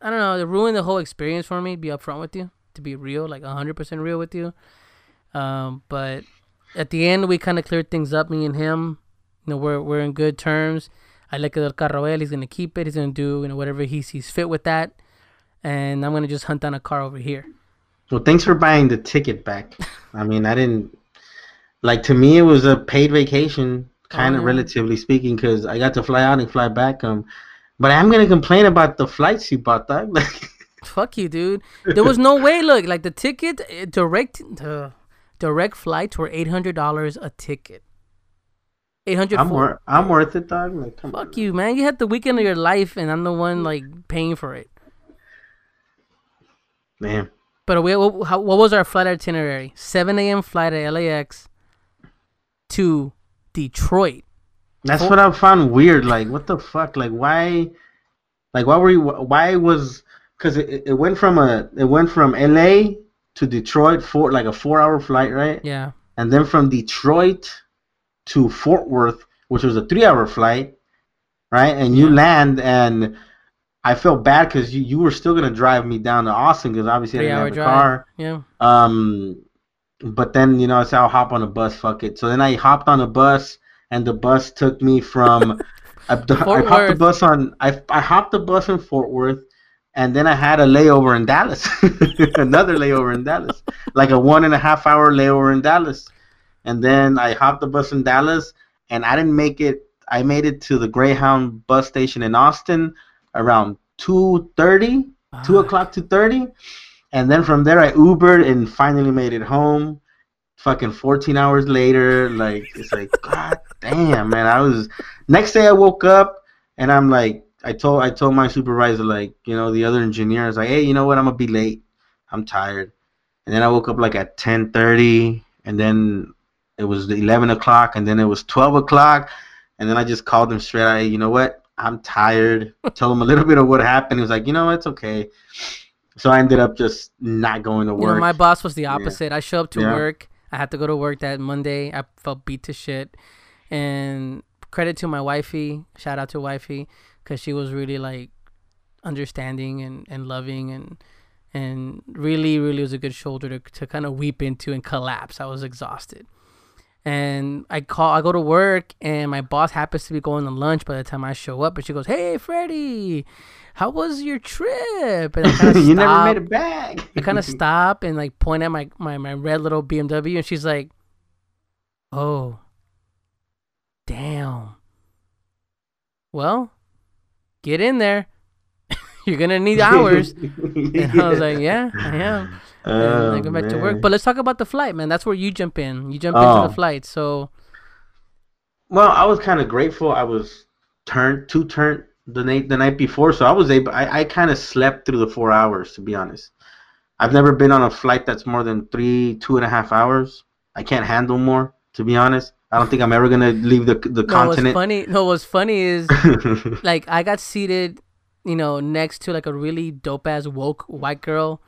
I don't know. It ruined the whole experience for me. Be upfront with you, to be real, like hundred percent real with you. Um, but at the end, we kind of cleared things up. Me and him, you know, we're we're in good terms. I like el carro él. He's gonna keep it. He's gonna do you know whatever he sees fit with that. And I'm gonna just hunt down a car over here. well, thanks for buying the ticket back. [LAUGHS] I mean, I didn't like to me. It was a paid vacation, kind of yeah. relatively speaking, because I got to fly out and fly back. Um, but I'm gonna complain about the flights you bought, dog. Like. [LAUGHS] Fuck you, dude. There was no [LAUGHS] way. Look, like the ticket, eh, direct, direct flights were eight hundred dollars a ticket. Eight hundred. I'm wor- I'm worth it, dog. Like, come Fuck you, man. You had the weekend of your life, and I'm the one like paying for it. man. But we, what, how, what was our flight itinerary? 7 a.m. flight at LAX to Detroit. That's what I found weird. Like, what the fuck? Like, why? Like, why were you? Why was? Because it, it went from a it went from L.A. to Detroit for like a four hour flight, right? Yeah. And then from Detroit to Fort Worth, which was a three hour flight, right? And you land, and I felt bad because you you were still gonna drive me down to Austin because obviously I didn't have a drive. car. Yeah. Um, but then you know I said I'll hop on a bus. Fuck it. So then I hopped on a bus, and the bus took me from. [LAUGHS] I, I hopped the bus on. I I hopped the bus in Fort Worth, and then I had a layover in Dallas. [LAUGHS] Another layover in Dallas, like a one and a half hour layover in Dallas, and then I hopped the bus in Dallas, and I didn't make it. I made it to the Greyhound bus station in Austin around two thirty, two Fuck. o'clock, two thirty. And then from there, I Ubered and finally made it home. Fucking 14 hours later, like it's like [LAUGHS] God damn, man. I was next day I woke up and I'm like, I told I told my supervisor like, you know, the other engineer I was like, hey, you know what? I'm gonna be late. I'm tired. And then I woke up like at 10:30, and then it was 11 o'clock, and then it was 12 o'clock, and then I just called them straight. I, you know what? I'm tired. [LAUGHS] Told him a little bit of what happened. He was like, you know, it's okay. So I ended up just not going to You know, work. my boss was the opposite. I show up to Yeah. work. I had to go to work that Monday. I felt beat to shit. And credit to my wifey. Shout out to wifey because she was really like understanding and, and loving and and really really was a good shoulder to, to kind of weep into and collapse. I was exhausted. And I call I go to work and my boss happens to be going to lunch by the time I show up and she goes, Hey Freddie, how was your trip? And I kind of [LAUGHS] you never made it back. I kind of [LAUGHS] stop and like point at my, my my red little BMW, and she's like, "Oh, damn. Well, get in there. [LAUGHS] You're gonna need hours." and I was like, "Yeah, I am." And Oh, I go back to work. But let's talk about the flight, man. That's where you jump in. You jump Oh. into the oh. flight. So Well, I was kind of grateful. I was turned two turned the night the night before, so I was able. I, I kind of slept through the four hours, to be honest. I've never been on a flight that's more than three, two and a half hours. I can't handle more, to be honest. I don't think I'm ever gonna leave the the no, what's continent. funny? No, what's funny is [LAUGHS] like I got seated, you know, next to like a really dope ass woke white girl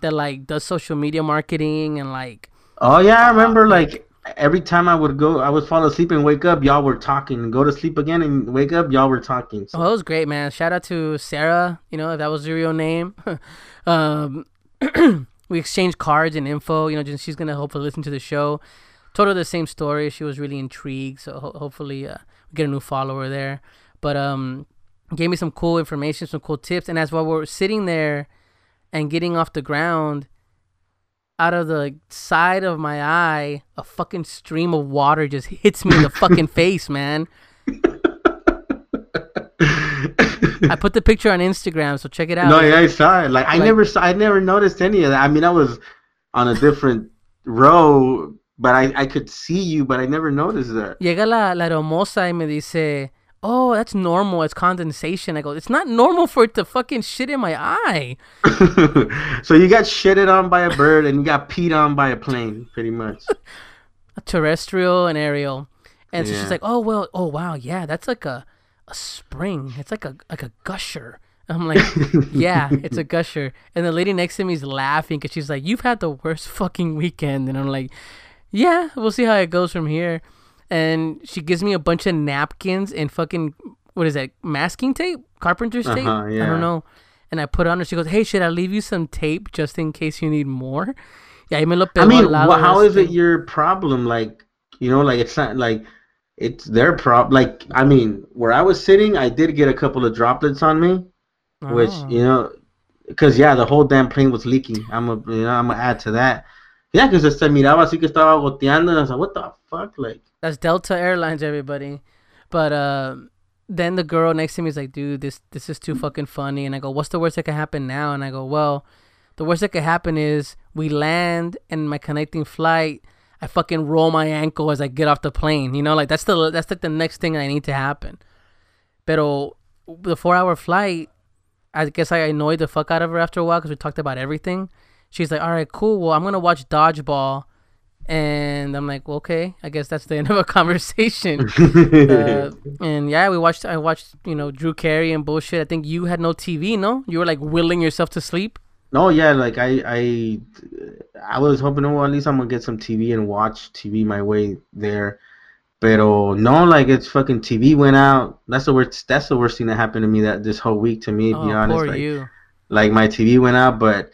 that like does social media marketing and like oh yeah, I remember like every time I would go, I would fall asleep and wake up. Y'all were talking, go to sleep again and wake up. Y'all were talking. So. Oh, it was great, man. Shout out to Sarah. You know, if that was your real name. [LAUGHS] um, [CLEARS THROAT] we exchanged cards and info. You know, just, she's gonna hopefully listen to the show. Told her the same story. She was really intrigued. So ho- hopefully, uh, we get a new follower there. But um, gave me some cool information, some cool tips. And as while we're sitting there and getting off the ground, out of the side of my eye, a fucking stream of water just hits me in the fucking [LAUGHS] face, man. I put the picture on Instagram, so check it out. No, yeah, I saw it. Like I Like- never saw, I never noticed any of that. I mean, I was on a different [LAUGHS] row, but I, I could see you, but I never noticed that. Llega la, la hermosa y me dice, oh, that's normal. It's condensation. I go, it's not normal for it to fucking shit in my eye. [LAUGHS] so you got shitted on by a bird and you got peed on by a plane, pretty much. [LAUGHS] a terrestrial and aerial. And so Yeah. she's like, "Oh well, oh wow, yeah, that's like a a spring. It's like a like a gusher." I'm like, [LAUGHS] "Yeah, it's a gusher." And the lady next to me is laughing because she's like, "You've had the worst fucking weekend." And I'm like, "Yeah, we'll see how it goes from here." And she gives me a bunch of napkins and fucking what is that? Masking tape, carpenter's tape. Uh-huh, I yeah. don't know. And I put it on her. She goes, "Hey, should I leave you some tape just in case you need more?" Yeah, y me lo I mean, al lado wha- de how is it your problem? Like, you know, like it's not like it's their problem. Like, I mean, where I was sitting, I did get a couple of droplets on me, which Oh. you know, because yeah, the whole damn plane was leaking. I'm a, you know, I'm gonna add to that. Yeah, because se miraba así que estaba goteando, and I was like, what the fuck, like. That's Delta Airlines, everybody. But uh, then the girl next to me is like, dude, this this is too fucking funny. And I go, what's the worst that could happen now? And I go, well, the worst that could happen is we land and my connecting flight, I fucking roll my ankle as I get off the plane. You know, like that's the that's like the next thing I need to happen. Pero the four hour flight, I guess I annoyed the fuck out of her after a while because we talked about everything. She's like, all right, cool. Well, I'm gonna watch dodgeball. And I'm like, well, okay, I guess that's the end of a [LAUGHS] conversation. [LAUGHS] uh, and yeah, we watched. I watched, you know, Drew Carey and bullshit. I think you had no TV, no? You were like willing yourself to sleep. No, yeah, like I, I, I was hoping, oh, at least I'm gonna get some TV and watch TV my way there. Pero no, like it's fucking TV went out. That's the worst. That's the worst thing that happened to me that this whole week. To me, to Oh, be honest, like, you. like my TV went out, but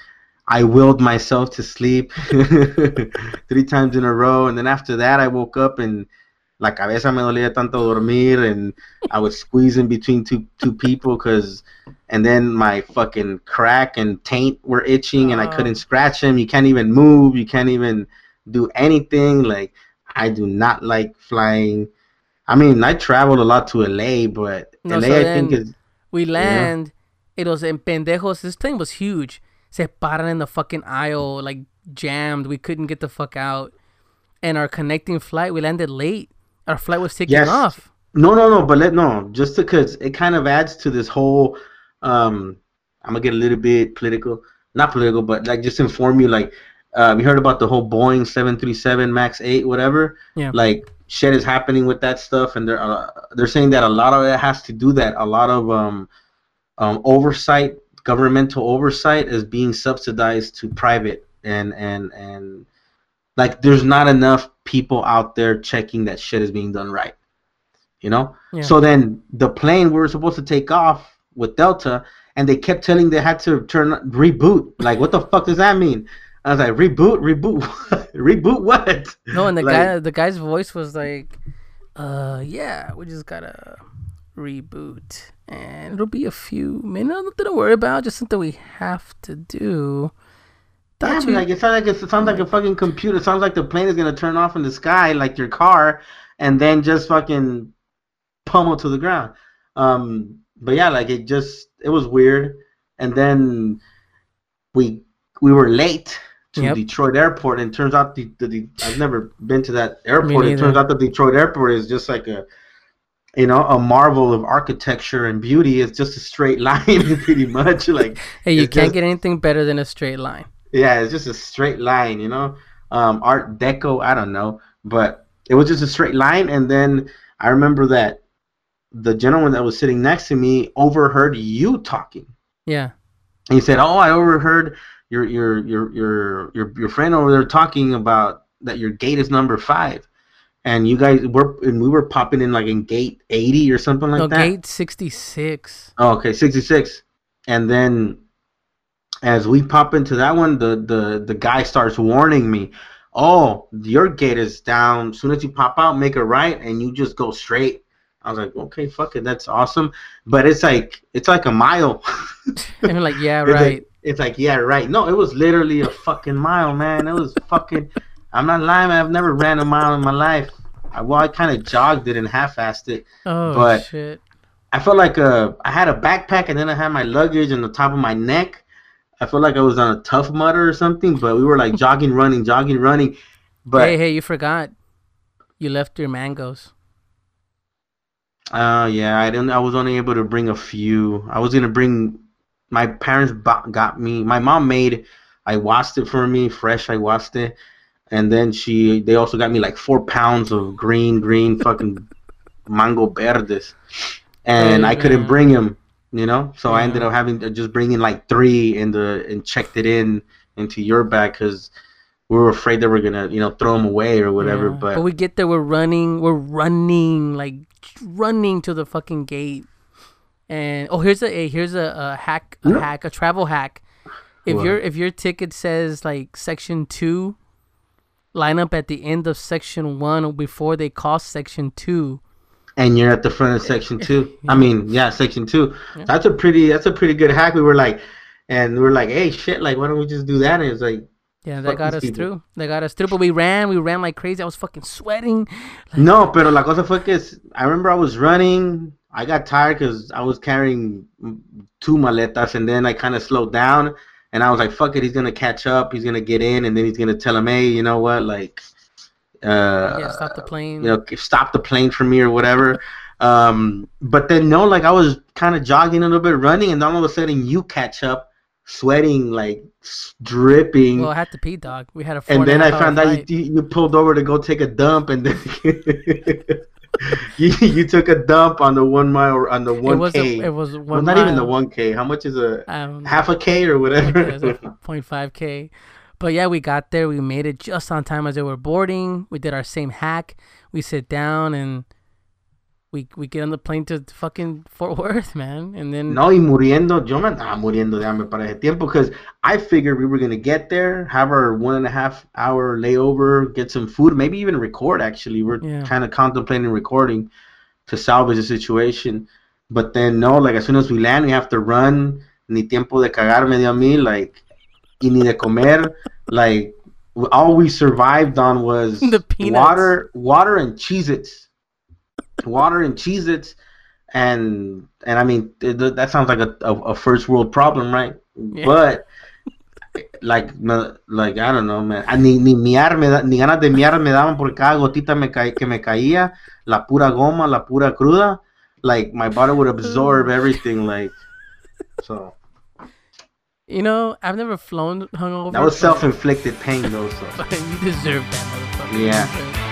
I willed myself to sleep [LAUGHS] three times in a row, and then after that, I woke up and la cabeza me dolía tanto dormir, and I was squeezing between two two people, cause, and then my fucking crack and taint were itching, and I Oh. couldn't scratch them. You can't even move. You can't even do anything. Like I do not like flying. I mean, I traveled a lot to LA, but No, LA so I think is We land. It was in pendejos. This plane was huge. Se paran in the fucking aisle, like jammed. We couldn't get the fuck out. And our connecting flight, we landed late. Our flight was taking Yes. off. No, no, no, but let no, just because it kind of adds to this whole. Um, I'm gonna get a little bit political, not political, but like just inform you. Like, uh, we heard about the whole Boeing 737 Max 8, whatever. Yeah. Like, shit is happening with that stuff, and they're uh, they're saying that a lot of it has to do that. A lot of um, um, oversight, governmental oversight, is being subsidized to private, and and and like there's not enough people out there checking that shit is being done right. You know. Yeah. So then the plane we were supposed to take off with Delta, and they kept telling they had to turn reboot. Like, what the fuck does that mean? I was like, reboot, reboot, [LAUGHS] reboot what? No, and the Like- guy, the guy's voice was like, "Uh, yeah, we just gotta reboot, and it'll be a few minutes. Nothing to worry about. Just something we have to do." Yeah, Thought but you- like it sounds like it sounds like a fucking computer. It sounds like the plane is gonna turn off in the sky, like your car, and then just fucking pummel to the ground. Um, but yeah, like it just it was weird. And then we we were late to Yep. Detroit Airport, and turns out the, the, the I've never been to that airport. It turns out the Detroit Airport is just like a you know a marvel of architecture and beauty. It's just a straight [LAUGHS] line, pretty much. [LAUGHS] Like hey, you can't just- get anything better than a straight line. yeah, it's just a straight line, you know. Um, Art Deco, I don't know, but it was just a straight line. And then I remember that the gentleman that was sitting next to me overheard you talking. Yeah, And he said, "Oh, I overheard your your your your your your friend over there talking about that your gate is number five, and you guys were and we were popping in like in gate eighty or something like no, that." gate sixty six. Oh, okay, 66. And then as we pop into that one, the, the, the guy starts warning me, oh, your gate is down. As soon as you pop out, make a right, and you just go straight. I was like, okay, fuck it, that's awesome. But it's like it's like a mile. [LAUGHS] And like, yeah, It's like- right. It's like, yeah, right. No, it was literally a fucking mile, man. It was fucking. I'm not lying. I've never ran a mile in my life. I, well, I kind of jogged it and half-assed it. Oh but- shit. I felt like uh, I had a backpack and then I had my luggage on the top of my neck. I felt like I was on a tough mudder or something, but we were like jogging, running, jogging, running. But hey, hey, you forgot. You left your mangoes. uh, yeah, I didn't. I was only able to bring a few. I was gonna bring. My parents bo- got me. My mom made. I washed it for me, fresh. I washed it, and then she. They also got me like four pounds of green, green fucking mango verdes, and Hey, I couldn't bring them. You know, so I ended up having to just bring in like three in the and checked it in into your bag because we were afraid they were gonna you know throw them away or whatever. Yeah. But, we get there, we're running, we're running, like running to the fucking gate. And oh, here's a, a here's a, a hack, a Yeah. hack, a travel hack. If What? your if your ticket says like section two, line up at the end of section one before they call section two. and you're at the front of section two. [LAUGHS] I mean, yeah, section two. That's a pretty. That's a pretty good hack. We were like, and we were like, hey, shit, like, why don't we just do that? And it's like, Yeah, that got us people. through. They got us through. But we ran, we ran like crazy. I was fucking sweating. no, pero la cosa fue que es- I remember I was running. I got tired because I was carrying two maletas, and then I kind of slowed down. And I was like, fuck it, he's gonna catch up. He's gonna get in, and then he's gonna tell him, hey, you know what, like, uh, yeah, stop the plane. you know, stop the plane for me or whatever. Um, but then no, like I was kind of jogging a little bit, running, and then all of a sudden you catch up, sweating, like dripping. well, I had to pee, dog. We had a and then I found out you, you pulled over to go take a dump, and then [LAUGHS] [LAUGHS] [LAUGHS] you you took a dump on the one mile on the it one was k. a, it was one Well, not even the one k. How much is a Um, half a k or whatever? it's like 0.5k. But yeah, we got there. We made it just on time as they were boarding. We did our same hack. We sit down and we we get on the plane to fucking Fort Worth, [LAUGHS] man. And then No, y muriendo, yo me andaba muriendo de hambre para ese tiempo because I figured we were gonna get there, have our one and a half hour layover, get some food, maybe even record. Actually, we're Yeah. kind of contemplating recording to salvage the situation. But then no, like as soon as we land, we have to run. Ni tiempo de cagar me dio a mí, like, y ni de comer. Like, all we survived on was [LAUGHS] The water, water and Cheez-Its water and Cheez Its and and I mean th- that sounds like a, a, a first world problem, right? Yeah. But like no, like I don't know, man. Ah, Ni ni miar me da, ni ganas de miar me daban por cada gotita me ca- que me caía, la pura goma, la pura cruda. Like my body would absorb [LAUGHS] everything, like so. you know, I've never flown hungover. That was self inflicted pain, though. So [LAUGHS] you deserve that, motherfucker. Yeah. [LAUGHS]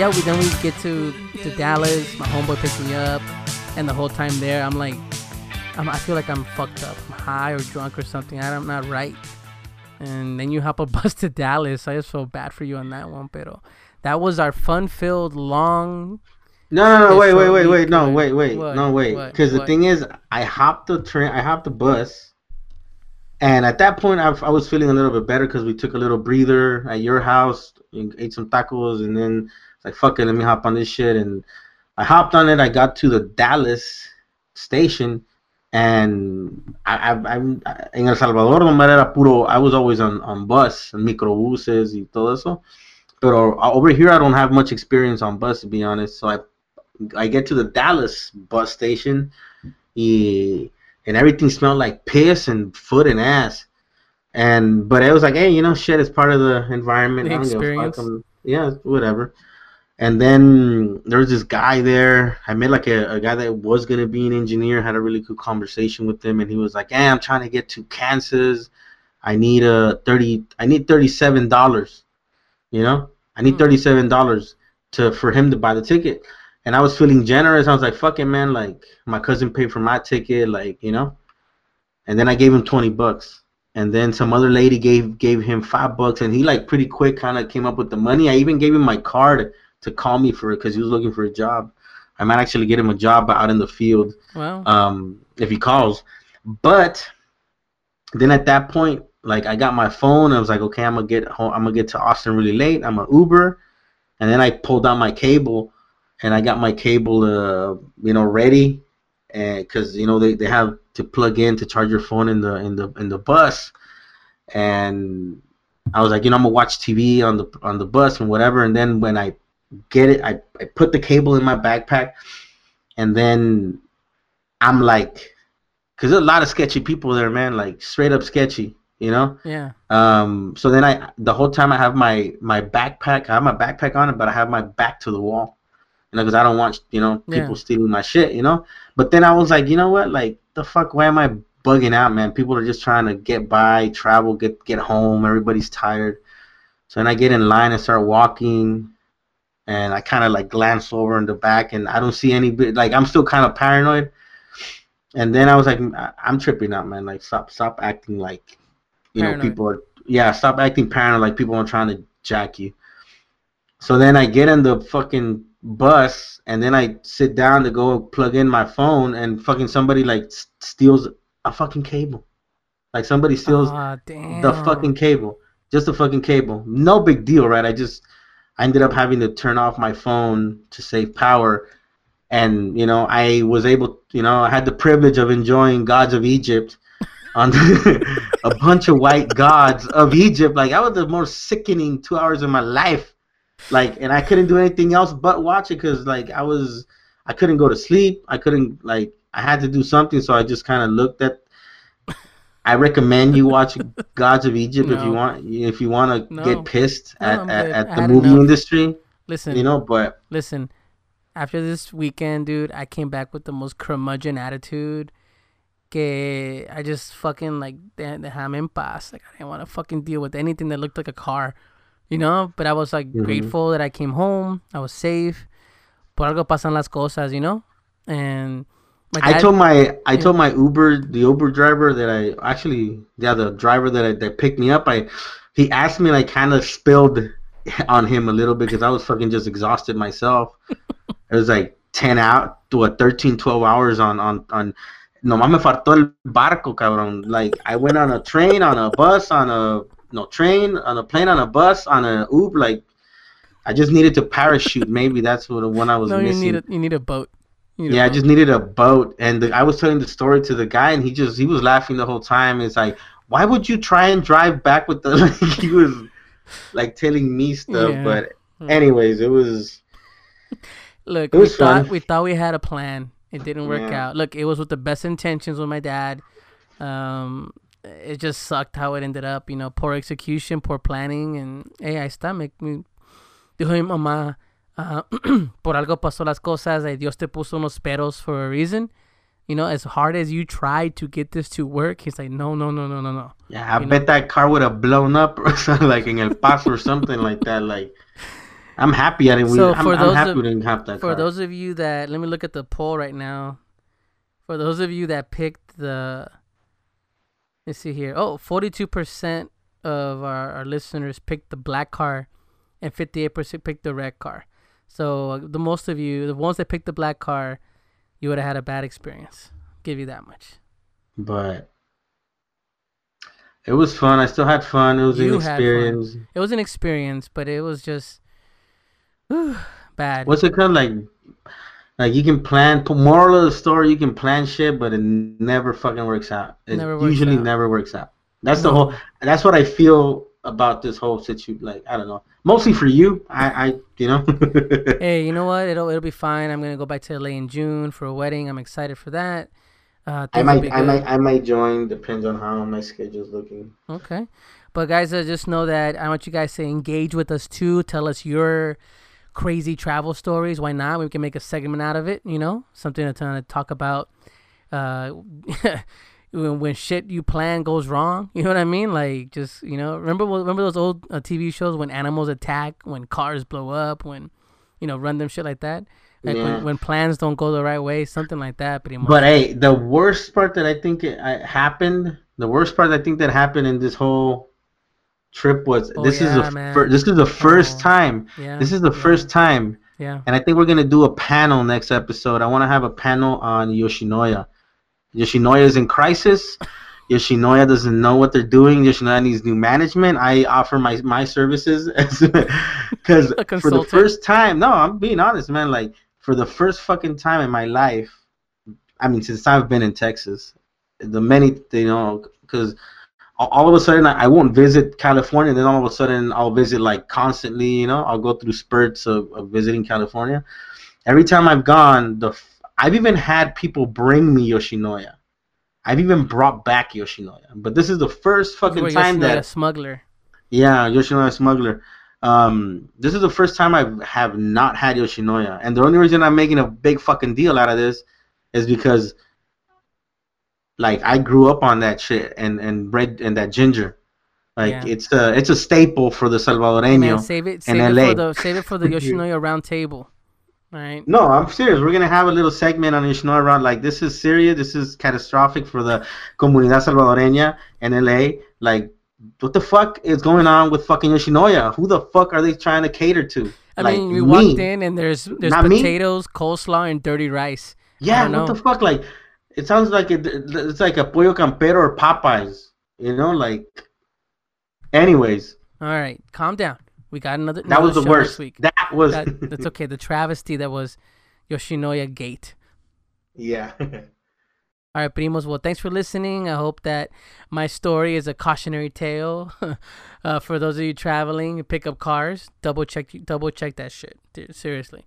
yeah, we then we get to to Dallas. My homeboy picks me up, and the whole time there, I'm like, I'm, I feel like I'm fucked up, I'm high or drunk or something. I'm not right. And then you hop a [LAUGHS] bus to Dallas. I just feel bad for you on that one, pero that was our fun-filled, long. No, no, no, wait, wait, wait, wait, no, wait, wait, What? no, wait. Because the thing is, I hopped the train, I hopped the bus, and at that point, I, I was feeling a little bit better because we took a little breather at your house, and ate some tacos, and then like, fuck it, let me hop on this shit. And I hopped on it. I got to the Dallas station, and I, I, I'm in El Salvador, no matter era puro. I was always on on bus, and microbuses, y todo eso. But over here, I don't have much experience on bus, to be honest. So I I get to the Dallas bus station, y, and everything smelled like piss and foot and ass. And but it was like, hey, you know, shit, it's part of the environment. The I don't give a fuck. experience. Yeah, whatever. And then there was this guy there. I met like a, a guy that was gonna be an engineer. Had a really good conversation with him, and he was like, "Hey, I'm trying to get to Kansas. I need a thirty. I need thirty-seven dollars. You know, I need Hmm. thirty-seven dollars to for him to buy the ticket." And I was feeling generous. I was like, "Fucking man, like my cousin paid for my ticket, like you know." And then I gave him twenty bucks. And then some other lady gave gave him five bucks, and he like pretty quick kind of came up with the money. I even gave him my card to call me for it because he was looking for a job. I might actually get him a job out in the field Well, um, if he calls. But then at that point, like I got my phone. I was like, okay, I'm gonna get home. I'm gonna get to Austin really late. I'm a Uber, and then I pulled out my cable, and I got my cable, uh, you know, ready, and because you know they, they have to plug in to charge your phone in the in the in the bus, and I was like, you know, I'm gonna watch TV on the on the bus and whatever. And then when I get it, I, I put the cable in my backpack, and then I'm like, because there's a lot of sketchy people there, man, like straight up sketchy, you know. yeah. Um, so then I, the whole time I have my my backpack, I have my backpack on it, but I have my back to the wall, you know, because I don't want you know Yeah. people stealing my shit, you know. But then I was like, you know what, like the fuck, why am I bugging out, man? People are just trying to get by, travel, get get home. Everybody's tired. So then I get in line and start walking, and I kind of like glance over in the back, and I don't see any bit. Like I'm still kind of paranoid. And then I was like, I'm tripping out, man. Like stop, stop acting like, you know, people are. Yeah, stop acting paranoid like people are trying to jack you. So then I get in the fucking bus, and then I sit down to go plug in my phone, and fucking somebody like steals a fucking cable. Like somebody steals damn. the fucking cable. Just the fucking cable. No big deal, right? I just I ended up having to turn off my phone to save power. And, you know, I was able you know, I had the privilege of enjoying Gods of Egypt on [LAUGHS] a bunch of white gods of Egypt. Like that was the most sickening two hours of my life. Like and I couldn't do anything else but watch it because like I was I couldn't go to sleep. I couldn't like I had to do something so I just kinda looked at I recommend you watch [LAUGHS] Gods of Egypt if you want if you want to No. get pissed No, at, at, at the movie enough. industry, Listen, you know. But listen. After this weekend, dude, I came back with the most curmudgeon attitude. Que I just fucking like de- dejame en paz. Like I didn't want to fucking deal with anything that looked like a car, you know. But I was like Mhm. grateful that I came home. I was safe. Por algo pasan las cosas, you know. And my I told my I Yeah. told my Uber the Uber driver that I actually yeah the driver that I, that picked me up I he asked me like kind of spilled [LAUGHS] on him a little bit because I was fucking just exhausted myself. it was like ten out to what 13, 12 hours on on on. No me faltó el barco, cabrón. Like I went on a train, on a bus, on a no train, on a plane, on a bus, on a Uber. Like I just needed to parachute. Maybe that's what the one I was no, you need a you need a boat. You Yeah, I just needed a boat, and the, I was telling the story to the guy, and he just he was laughing the whole time. It's like, why would you try and drive back with the? [LAUGHS] Like, he was like telling me stuff, Yeah. but anyways, it was Look, It we was thought we thought we had a plan. It didn't work Yeah. out. Look, it was with the best intentions with my dad. Um, it just sucked how it ended up. You know, poor execution, poor planning, and hey, I está. Me, me dijo mi mamá, ah, [CLEARS THROAT] por algo pasó las cosas. eh, Dios te puso unos peros for a reason. You know, as hard as you try to get this to work, he's like, no, no, no, no, no, no. yeah. I You bet that car would have blown up or [LAUGHS] something like in El Paso or something like that. Like I'm happy I didn't. So I'm, for I'm happy of- we didn't have that For car. those of you that let me look at the poll right now. For those of you that picked the let's see here. Oh, 42% of our, our listeners picked the black car and 58% picked the red car. So the most of you, the ones that picked the black car, you would have had a bad experience. Give you that much. but it was fun. I still had fun. It was You an experience. It was an experience, but it was just whew, bad. What's it called? Like, like you can plan. Moral of the story: you can plan shit, but it never fucking works out. It Never works usually out. never works out. That's the whole. That's what I feel about this whole situation. Like, I don't know. Mostly for you. I, I, you know. [LAUGHS] hey, you know what? It'll it'll be fine. I'm gonna go back to LA in June for a wedding. I'm excited for that. Uh, I might, I might, I might join. Depends on how my schedule's looking. Okay. But guys, uh, just know that I want you guys to engage with us too. Tell us your crazy travel stories. Why not? We can make a segment out of it. You know, something to, to talk about. Uh, [LAUGHS] when, when shit you plan goes wrong, [LAUGHS] you know what I mean? Like just you know, remember remember those old uh, TV shows when animals attack, when cars blow up, when you know run them shit like that. Like Yeah. when, when plans don't go the right way, something like that. Pretty much. But hey, the worst part that I think it, happened, the worst part I think that happened in this whole trip was Oh, this is yeah, the man. fir- this is the first Oh, time. yeah, This is the first time, Yeah. and I think we're gonna do a panel next episode. I want to have a panel on Yoshinoya. Yoshinoya is in crisis. Yoshinoya doesn't know what they're doing. Yoshinoya needs new management. I offer my my services [LAUGHS] because for the first time, no, I'm being honest, man. Like for the first fucking time in my life, I mean, since I've been in Texas, the many, you know, because all, of a sudden I, won't visit California, then all of a sudden I'll visit like constantly, you know, I'll go through spurts of, of visiting California. Every time I've gone, the I've even had people bring me Yoshinoya. I've even brought back Yoshinoya, but this is the first fucking Where time Yoshinoya that smuggler. yeah, Yoshinoya Smuggler. Um, this is the first time I have not had Yoshinoya, and the only reason I'm making a big fucking deal out of this is because, like, I grew up on that shit and and bread and that ginger. Like, Yeah. it's a it's a staple for the Salvadoreño. man, save it, save it LA. for the save it for the [LAUGHS] Yoshinoya round table. Right. No, I'm serious. We're gonna have a little segment on Yoshinoya around like this is serious. This is catastrophic for the comunidad salvadoreña in LA. Like, what the fuck is going on with fucking Yoshinoya? Who the fuck are they trying to cater to? I like, mean, we me. walked in and there's there's Not me. potatoes, coleslaw, and dirty rice. Yeah, what the fuck? Like, it sounds like it, it's like a pollo campero or Popeyes. You know, like. Anyways, All right, calm down. We got another. that was the worst. Week. That was. That, [LAUGHS] that's okay. The travesty that was Yoshinoya Gate. yeah. [LAUGHS] All right, primos. Well, thanks for listening. I hope that my story is a cautionary tale [LAUGHS] uh, for those of you traveling. Pick up cars. Double check. Double check that shit. Dude, seriously.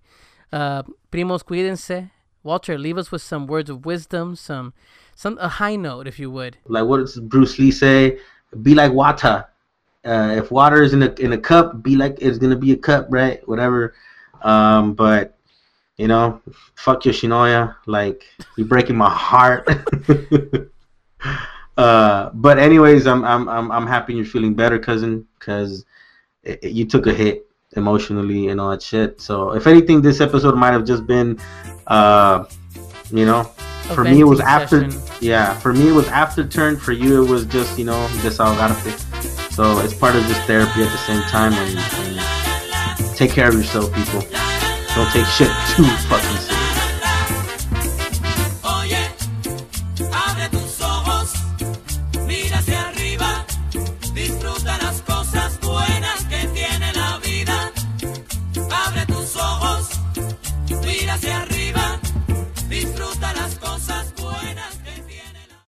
Uh, primos, cuídense. Walter, leave us with some words of wisdom, some, some a high note, if you would. like what does Bruce Lee say? Be like water. Uh, if water is in a in a cup, be like it's gonna be a cup, right? Whatever. Um, but you know, fuck Yoshinoya. Like you're breaking my heart. [LAUGHS] uh, but anyways, I'm I'm I'm I'm happy you're feeling better, cousin, because you took a hit emotionally and all that shit. So if anything, this episode might have just been, uh, you know, A for me it was after session. yeah for me it was after turn for you it was just you know desahogarte so it's part of just therapy at the same time and, and take care of yourself people. Don't take shit [LAUGHS] too fucking serious